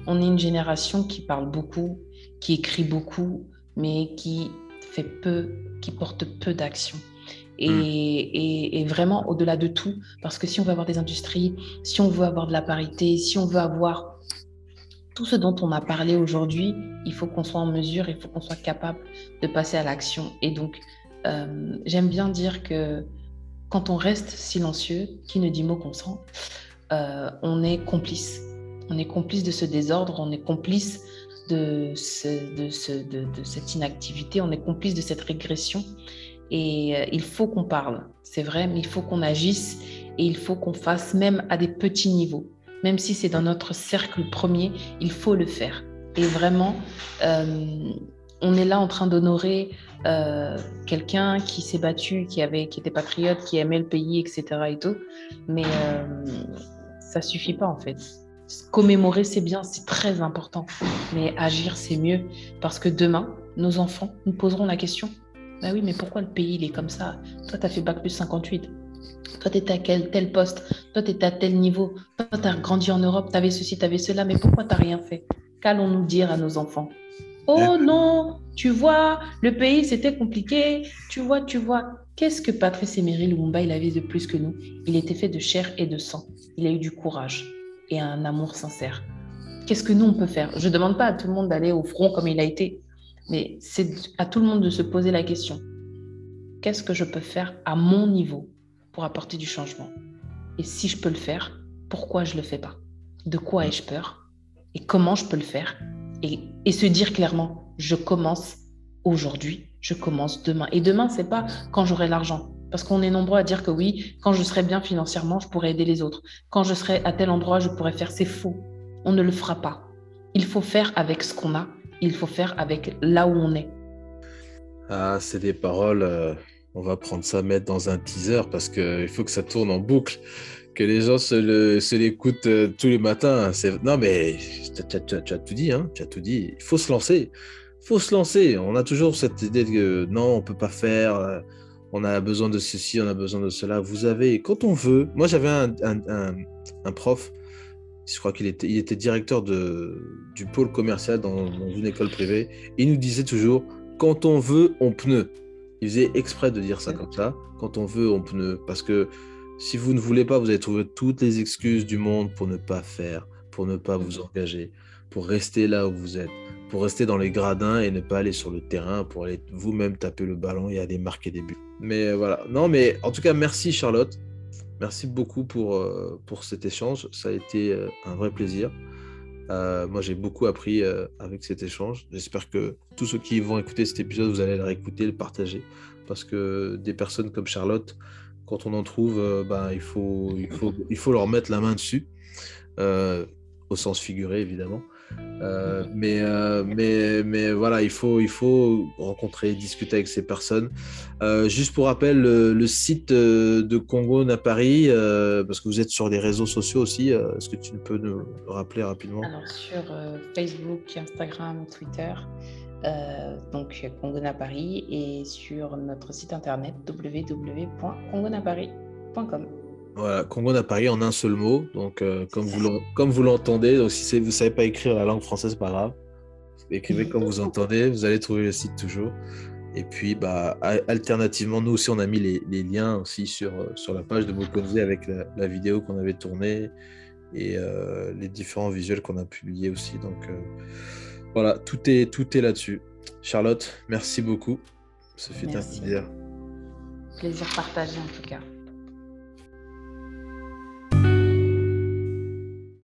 On est une génération qui parle beaucoup, qui écrit beaucoup, mais qui fait peu, qui porte peu d'action. Et, hmm. et, vraiment au-delà de tout, parce que si on veut avoir des industries, si on veut avoir de la parité, si on veut avoir tout ce dont on a parlé aujourd'hui, il faut qu'on soit en mesure, il faut qu'on soit capable de passer à l'action. Et donc, euh, j'aime bien dire que quand on reste silencieux, qui ne dit mot consent, euh, on est complice. On est complice de ce désordre, on est complice de, de, ce, de, cette inactivité, on est complice de cette régression. Et euh, il faut qu'on parle, c'est vrai, mais il faut qu'on agisse et il faut qu'on fasse même à des petits niveaux même si c'est dans notre cercle premier, il faut le faire. Et vraiment, euh, on est là en train d'honorer euh, quelqu'un qui s'est battu, qui, avait, qui était patriote, qui aimait le pays, etc. Mais ça suffit pas en fait. Commémorer, c'est bien, c'est très important. Mais agir, c'est mieux. Parce que demain, nos enfants nous poseront la question. Bah oui, mais pourquoi le pays, il est comme ça? Toi, tu as fait Bac plus 58. Toi, tu étais à quel, tel poste? Toi, tu étais à tel niveau. Toi, tu as grandi en Europe. Tu avais ceci, tu avais cela. Mais pourquoi tu n'as rien fait? Qu'allons-nous dire à nos enfants? Oh non, tu vois, le pays, c'était compliqué. Tu vois, tu vois. Qu'est-ce que Patrice Emery Lumumba, il avait de plus que nous? Il était fait de chair et de sang. Il a eu du courage et un amour sincère. Qu'est-ce que nous, on peut faire? Je ne demande pas à tout le monde d'aller au front comme il a été, mais c'est à tout le monde de se poser la question. Qu'est-ce que je peux faire à mon niveau pour apporter du changement? Et si je peux le faire, pourquoi je ne le fais pas? De quoi ai-je peur? Et comment je peux le faire? Et, et, se dire clairement, je commence aujourd'hui, je commence demain. Et demain, c'est pas quand j'aurai l'argent. Parce qu'on est nombreux à dire que oui, quand je serai bien financièrement, je pourrai aider les autres. Quand je serai à tel endroit, je pourrai faire. C'est faux. On ne le fera pas. Il faut faire avec ce qu'on a. Il faut faire avec là où on est. Ah, c'est des paroles. Euh, on va prendre ça, mettre dans un teaser parce qu'il faut que ça tourne en boucle, que les gens se l'écoutent euh, tous les matins. Non, mais tu as, tout dit, hein, tu as tout dit. Il faut se lancer. Il faut se lancer. On a toujours cette idée que non, on ne peut pas faire. Euh, on a besoin de ceci, on a besoin de cela. Vous avez, quand on veut. Moi, j'avais un, prof, je crois qu'il était, il était directeur du pôle commercial dans, dans une école privée. Il nous disait toujours quand on veut, on pneu. Il faisait exprès de dire ça comme ça. Quand on veut, on peut. Parce que si vous ne voulez pas, vous allez trouver toutes les excuses du monde pour ne pas faire, pour ne pas vous engager, pour rester là où vous êtes, pour rester dans les gradins et ne pas aller sur le terrain, pour aller vous-même taper le ballon et aller marquer des buts. Mais voilà. Non, mais en tout cas, merci Charlotte. Merci beaucoup pour, euh, pour cet échange. Ça a été euh, un vrai plaisir. Euh, moi, j'ai beaucoup appris avec cet échange. J'espère que tous ceux qui vont écouter cet épisode, vous allez le réécouter, le partager. Parce que des personnes comme Charlotte, quand on en trouve, ben, il, faut, il, faut, il faut leur mettre la main dessus, au sens figuré, évidemment. Euh, mais, euh, mais, mais voilà, il faut, il faut rencontrer, discuter avec ces personnes. Euh, juste pour rappel, le, site de Congo à Paris, parce que vous êtes sur les réseaux sociaux aussi, est-ce que tu peux nous rappeler rapidement? Alors sur Facebook, Instagram, Twitter, donc Congona Paris, et sur notre site internet www.congonaparis.com. Voilà, Congona Paris en un seul mot. Donc, comme vous l'entendez, donc si vous ne savez pas écrire la langue française, pas grave. Écrivez comme vous entendez, vous allez trouver le site toujours. Et puis, bah, alternativement, nous aussi, on a mis les, liens aussi sur, euh, sur la page de Mokonze avec la, vidéo qu'on avait tournée et euh, les différents visuels qu'on a publiés aussi. Donc, euh, voilà, tout est, tout est là-dessus. Charlotte, merci beaucoup. Ça fait un plaisir. Plaisir partagé en tout cas.